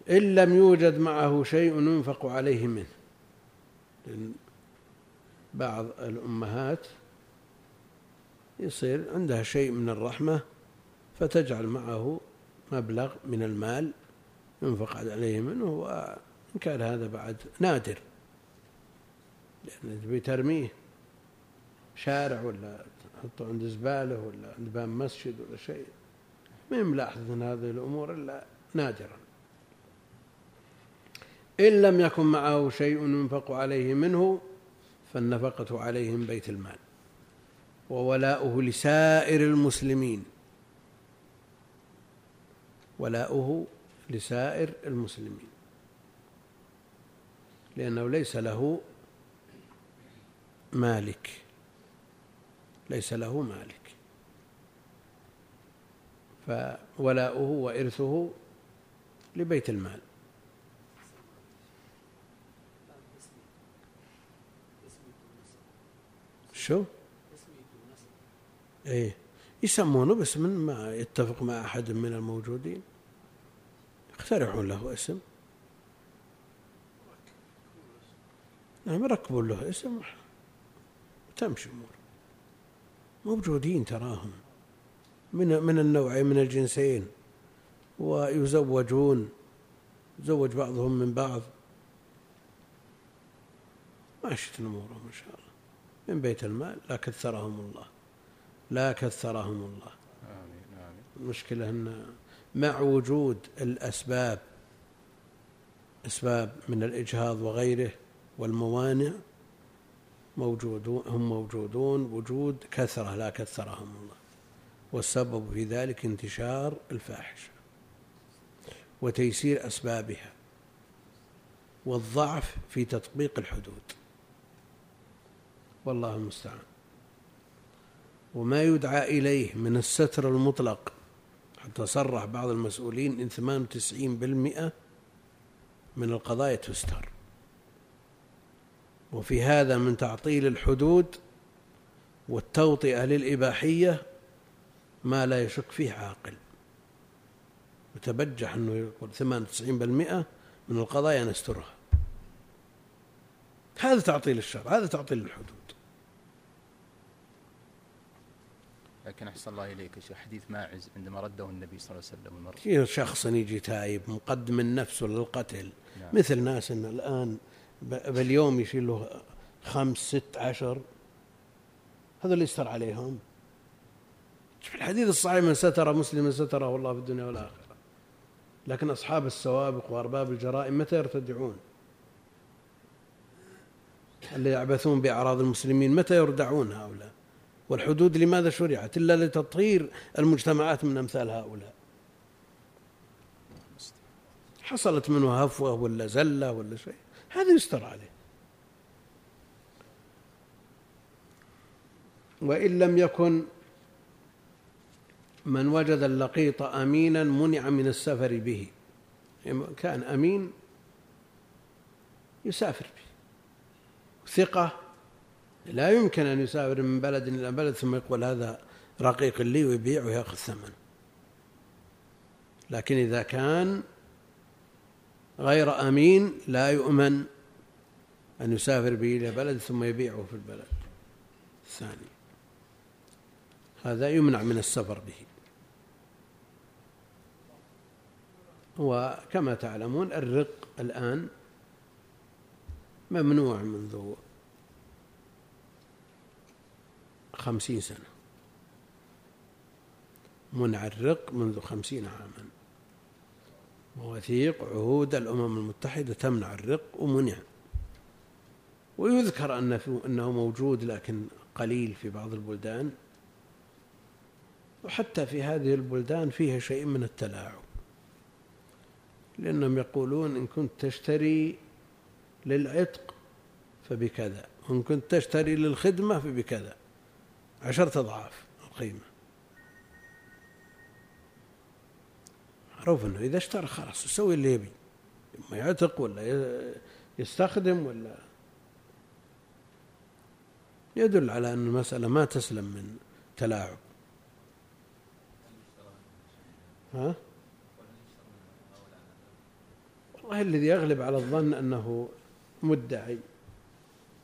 إن لم يوجد معه شيء ينفق عليه منه. لأن بعض الأمهات يصير عندها شيء من الرحمة فتجعل معه مبلغ من المال. ينفق عليه منه وإن كان هذا بعد نادر لأن تبي ترميه شارع ولا تحطه عند زبالة ولا عند باب مسجد ولا شيء ما ملاحظ هذه الأمور إلا نادرا إن لم يكن معه شيء ينفق عليه منه فالنفقة عليه من بيت المال. وولاؤه لسائر المسلمين. ولاؤه لسائر المسلمين. لأنه ليس له مالك. ليس له مالك. فولاؤه وإرثه لبيت المال. شو؟ إيه. يسمونه باسم ما يتفق مع أحد من الموجودين. يخترعون له اسم. نعم يركبون له اسم. تمشي امور موجودين تراهم. من من النوعين من الجنسين. ويزوجون. يزوج بعضهم من بعض. ماشية أمورهم إن شاء الله. من بيت المال. لا كثرهم الله. لا كثرهم الله. آمين آمين. المشكلة أن مع وجود الأسباب أسباب من الإجهاض وغيره والموانع موجودون هم موجودون وجود كثرة لا كثرهم الله. والسبب في ذلك انتشار الفاحشة وتيسير أسبابها والضعف في تطبيق الحدود. والله المستعان. وما يدعى إليه من الستر المطلق حتى صرح بعض المسؤولين إن 98% من القضايا تستر. وفي هذا من تعطيل الحدود والتوطئة للإباحية ما لا يشك فيه عاقل. يتبجح أنه يقول 98% من القضايا نسترها. هذا تعطيل الشرع هذا تعطيل الحدود. لكن أحسن الله إليك شيخ. حديث ماعز عندما رده النبي صلى الله عليه وسلم المرة شخص يجي تايب مقدم النفس للقتل. نعم. مثل ناس إن الآن باليوم يشيل له خمس ست عشر. هذا اللي يستر عليهم. في الحديث الصحيح من ستر مسلما ستره الله في الدنيا والآخرة. لكن أصحاب السوابق وأرباب الجرائم متى يرتدعون؟ اللي يعبثون بأعراض المسلمين متى يردعون هؤلاء؟ والحدود لماذا شرعت؟ إلا لتطهير المجتمعات من أمثال هؤلاء. حصلت منه هفوة ولا زلة ولا شيء. هذا يستر عليه. وإن لم يكن من وجد اللقيط أمينا منع من السفر به. كان أمين يسافر به. ثقة لا يمكن أن يسافر من بلد إلى بلد ثم يقول هذا رقيق لي ويبيع ويأخذ ثمن لكن إذا كان غير أمين لا يؤمن أن يسافر به إلى بلد ثم يبيعه في البلد الثاني. هذا يمنع من السفر به. وكما تعلمون الرق الآن ممنوع منذ خمسين سنة. منع الرق منذ خمسين عاما. مواثيق عهود الأمم المتحدة تمنع الرق ومنع. ويذكر أن أنه موجود لكن قليل في بعض البلدان. وحتى في هذه البلدان فيها شيء من التلاعب. لأنهم يقولون إن كنت تشتري للعتق فبكذا وإن كنت تشتري للخدمة فبكذا. عشرة أضعاف القيمة معروف أنه إذا اشترى خلاص يسوي اللي يبي إما يعتق ولا يستخدم ولا يدل على أن المسألة ما تسلم من تلاعب ها؟ والله الذي يغلب على الظن أنه مدعي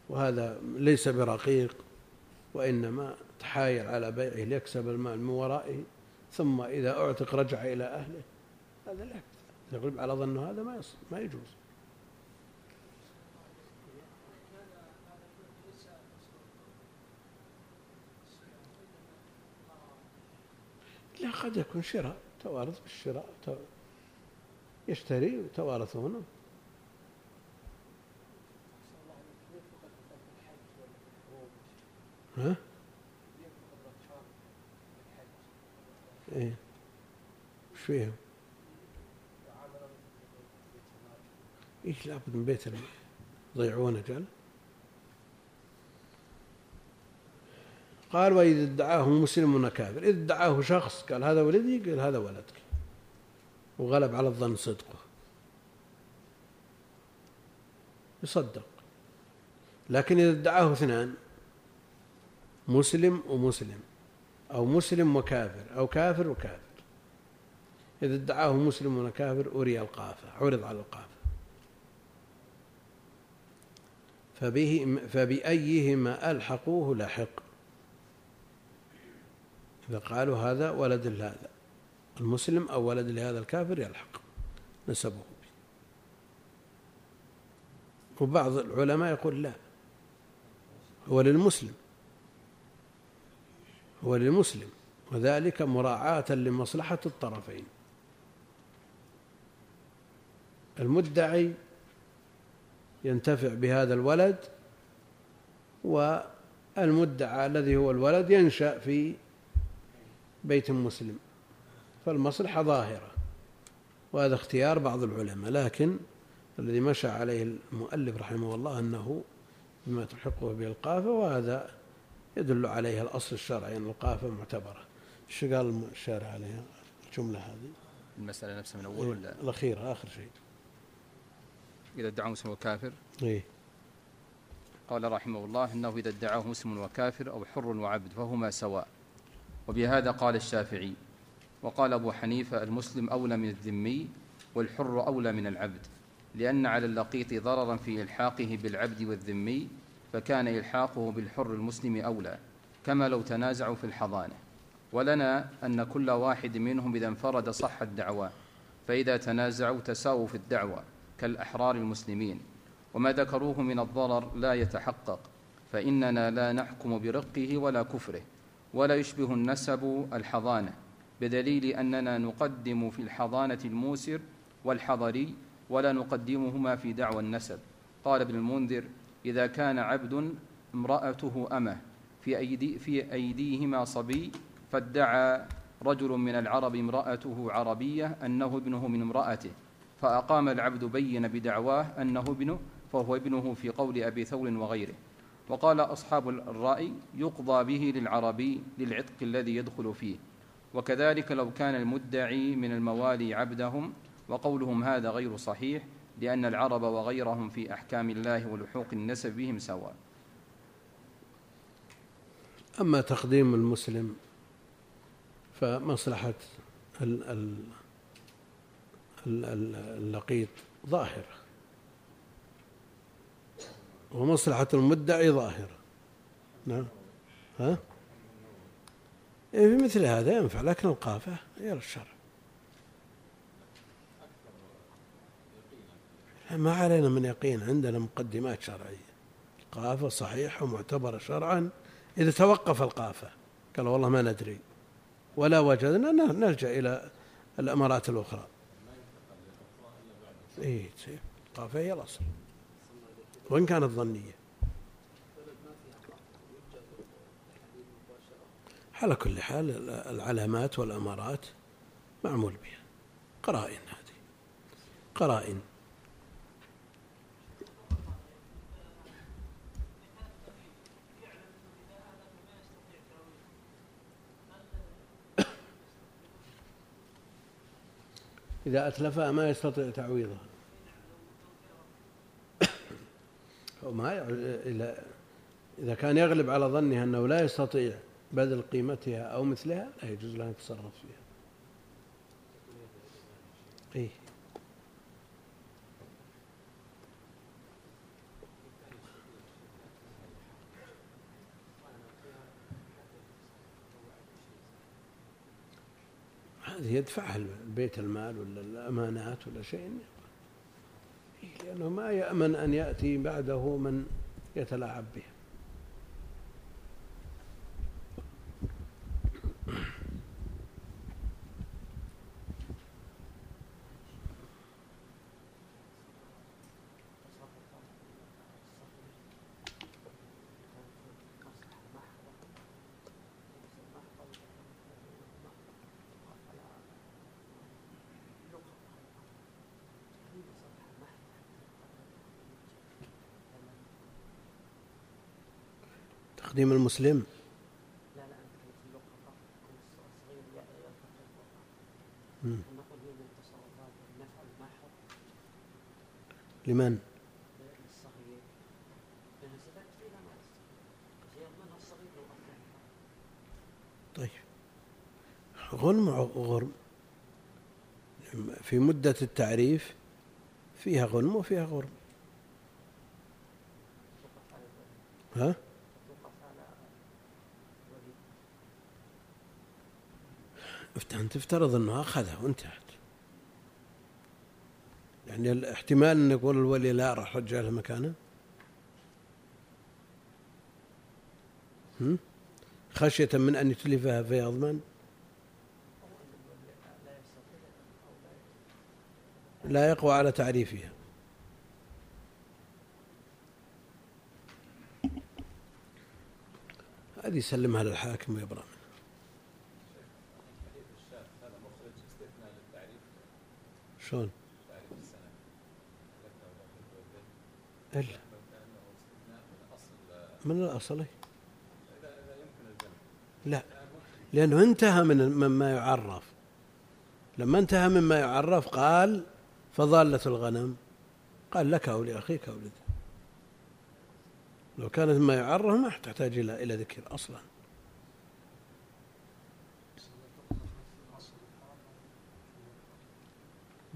وهذا ليس برقيق وإنما تحايل على بيعه ليكسب المال من ورائه ثم إذا أعتق رجع إلى أهله. هذا لا يغلب على ظنه هذا ما ما يجوز. لا قد يكون شراء توارث بالشراء يشتري ويتوارثونه ها؟ إيه. وش فيهم؟ إيش لابد من بيت يضيعونه قال قال وإذا ادعاه مسلم كافر. إذا ادعاه شخص قال هذا ولدي قال هذا ولدك. وغلب على الظن صدقه. يصدق. لكن إذا ادعاه اثنان مسلم ومسلم. أو مسلم وكافر أو كافر وكافر. إذا ادعاه مسلم وكافر أري القافة عرض على القافة. فبه فبأيهما ألحقوه لاحق إذا قالوا هذا ولد لهذا المسلم أو ولد لهذا الكافر يلحق نسبه به. وبعض العلماء يقول لا هو للمسلم. هو للمسلم وذلك مراعاة لمصلحة الطرفين. المدعي ينتفع بهذا الولد والمدعى الذي هو الولد ينشأ في بيت مسلم. فالمصلحة ظاهرة وهذا اختيار بعض العلماء. لكن الذي مشى عليه المؤلف رحمه الله أنه بما تحقه به القافة وهذا يدل عليه الأصل الشرعي أن القافة معتبرة. إيش قال الشارع عليها؟ الجملة هذه. المسألة نفسها من أول إيه، ولا الأخيرة آخر شيء. إذا ادعاه مسلم وكافر إيه. قال رحمه الله أنه إذا ادعاه مسلم وكافر أو حر وعبد فهما سواء. وبهذا قال الشافعي. وقال أبو حنيفة المسلم أولى من الذمي والحر أولى من العبد لأن على اللقيط ضررا في إلحاقه بالعبد والذمي فكان إلحاقه بالحر المسلم أولى كما لو تنازعوا في الحضانة. ولنا أن كل واحد منهم إذا انفرد صح الدعوى فإذا تنازعوا تساووا في الدعوى كالأحرار المسلمين. وما ذكروه من الضرر لا يتحقق فإننا لا نحكم برقه ولا كفره ولا يشبه النسب الحضانة بدليل أننا نقدم في الحضانة الموسر والحضري ولا نقدمهما في دعوى النسب. قال ابن المنذر إذا كان عبد امرأته أمه في, أيدي في أيديهما صبي فادعى رجل من العرب امرأته عربية أنه ابنه من امرأته فأقام العبد بين بدعواه أنه ابنه فهو ابنه في قول أبي ثور وغيره. وقال أصحاب الرأي يقضى به للعربي للعتق الذي يدخل فيه. وكذلك لو كان المدعي من الموالي عبدهم وقولهم هذا غير صحيح لأن العرب وغيرهم في أحكام الله ولحوق النسب بهم سواء. أما تقديم المسلم فمصلحة اللقيط ظاهرة ومصلحة المدعي ظاهرة نعم. ها؟ إيه، في مثل هذا ينفع لكن القافة غير الشرع. ما علينا من يقين عندنا مقدمات شرعية. القافة صحيحة ومعتبرة شرعا. إذا توقف القافة قال والله ما ندري. ولا وجدنا نلجأ إلى الأمارات الأخرى. إيه القافة هي الأصل. وإن كانت ظنية. على كل حال العلامات والأمارات معمول بها. قرائن هذه. قرائن. إذا أتلفها ما يستطيع تعويضها ما إذا كان يغلب على ظنها أنه لا يستطيع بذل قيمتها أو مثلها لا يجوز له أن يتصرف فيها. إيه. هذه يدفعها البيت المال ولا الأمانات ولا شيء. لأنه ما يأمن أن يأتي بعده من يتلاعب به تقديم المسلم لا لا نقول هي من التصرفات النفع المحض لمن؟ للصغير لأنها ستأتي إلى ما سيضمنها الصغير لو طيب. غنم وغرم في مدة التعريف فيها غنم وفيها غرم. ها؟ أنت تفترض أنه أخذه وانتهت. يعني الاحتمال أن يقول الولي لا راح رجع له مكانه؟ خشية من أن يتلفها فيضمن لا يقوى على تعريفها. هذه يسلمها للحاكم ويبرأ شلون؟ إلا. من الأصل لا. لأنه انتهى من مما يعرف. لما انتهى مما يعرف قال فضالة الغنم. قال لك أو لأخيك أو لذلك لو كانت مما يعرف ما تحتاج إلى إلى ذكر أصلا.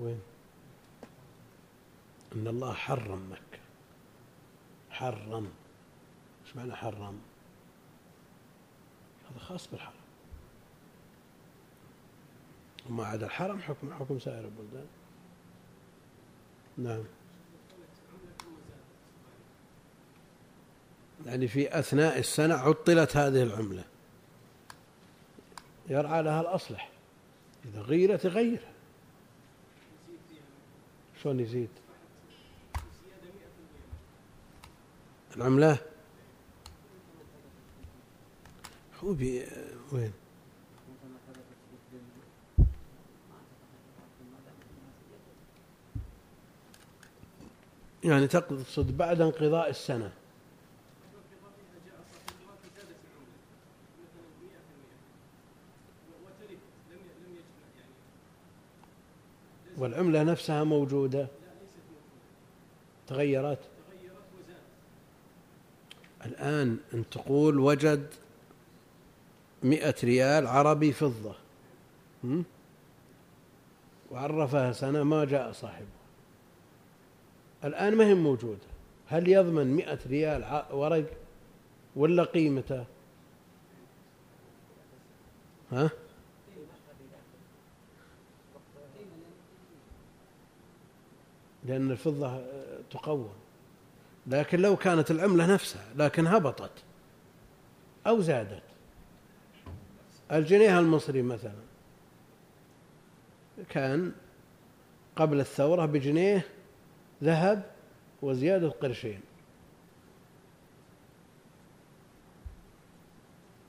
وين؟ إن الله حرم مكة. حرم. إيش معنى حرم؟ هذا خاص بالحرم. وما عدا الحرم حكم حكم سائر البلدان. نعم. يعني في أثناء السنة عطلت هذه العملة. يرعى لها الأصلح. إذا غيرت غيرها شلون يزيد؟ العملة؟ هو بي وين؟ يعني تقصد بعد انقضاء السنة. والعملة نفسها موجودة. تغيرت. الآن أن تقول وجد مئة ريال عربي فضة. وعرفها سنة ما جاء صاحبه الآن ما هي موجودة. هل يضمن مئة ريال ورق ولا قيمته؟ ها؟ لأن الفضة تقوم لكن لو كانت العملة نفسها لكن هبطت أو زادت. الجنيه المصري مثلا كان قبل الثورة بجنيه ذهب وزيادة قرشين.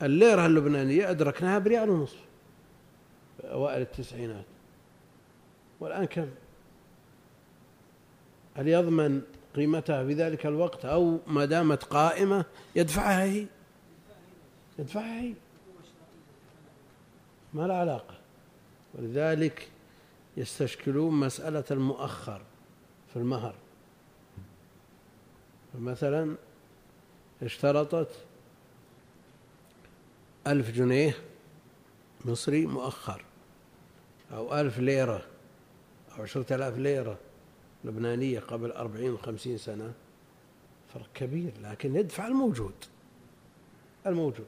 الليرة اللبنانية أدركناها بريال ونصف أوائل التسعينات. والآن كم هل يضمن قيمتها في ذلك الوقت أو ما دامت قائمة يدفعها هي؟ يدفعها هي. ما لا علاقة. ولذلك يستشكلون مسألة المؤخر في المهر. فمثلا اشترطت ألف جنيه مصري مؤخر أو ألف ليرة أو عشرة آلاف ليرة. لبنانية قبل أربعين وخمسين سنة فرق كبير لكن يدفع الموجود الموجود.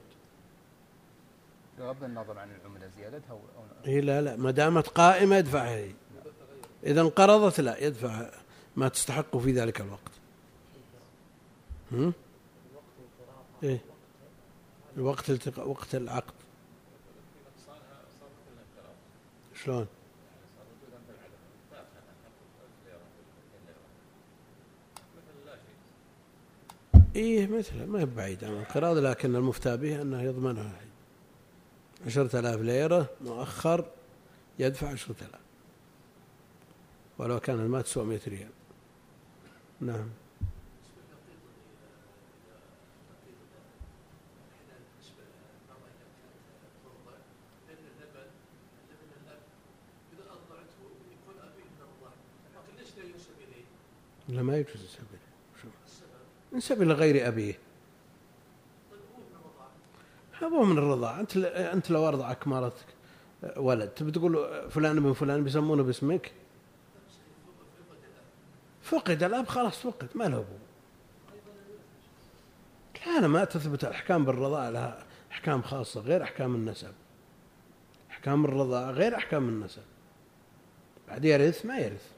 بغض النظر عن العملة زيادتها أو إيه لا لا ما دامت قائمة يدفعها هي. إذا انقرضت لا يدفع ما تستحق في ذلك الوقت. هم؟ إيه الوقت التقاء وقت العقد. شلون؟ إيه مثله ما هي بعيد عن الانقراض لكن المفتى به أنه يضمنها. عشرة آلاف ليرة مؤخر يدفع عشرة آلاف. ولو كان المال تسوى مئة ريال. نعم. لا ما يجوز إليه ينسب إلى غير أبيه. هذا من الرضاعة أنت أنت لو أرضعك مرتك ولد تبي تقول فلان بن فلان بيسمونه باسمك؟ فقد الأب خلاص فقد ما له أبوه لا ما تثبت الأحكام بالرضاعة لها أحكام خاصة غير أحكام النسب. أحكام الرضاعة غير أحكام النسب. بعد يرث ما يرث.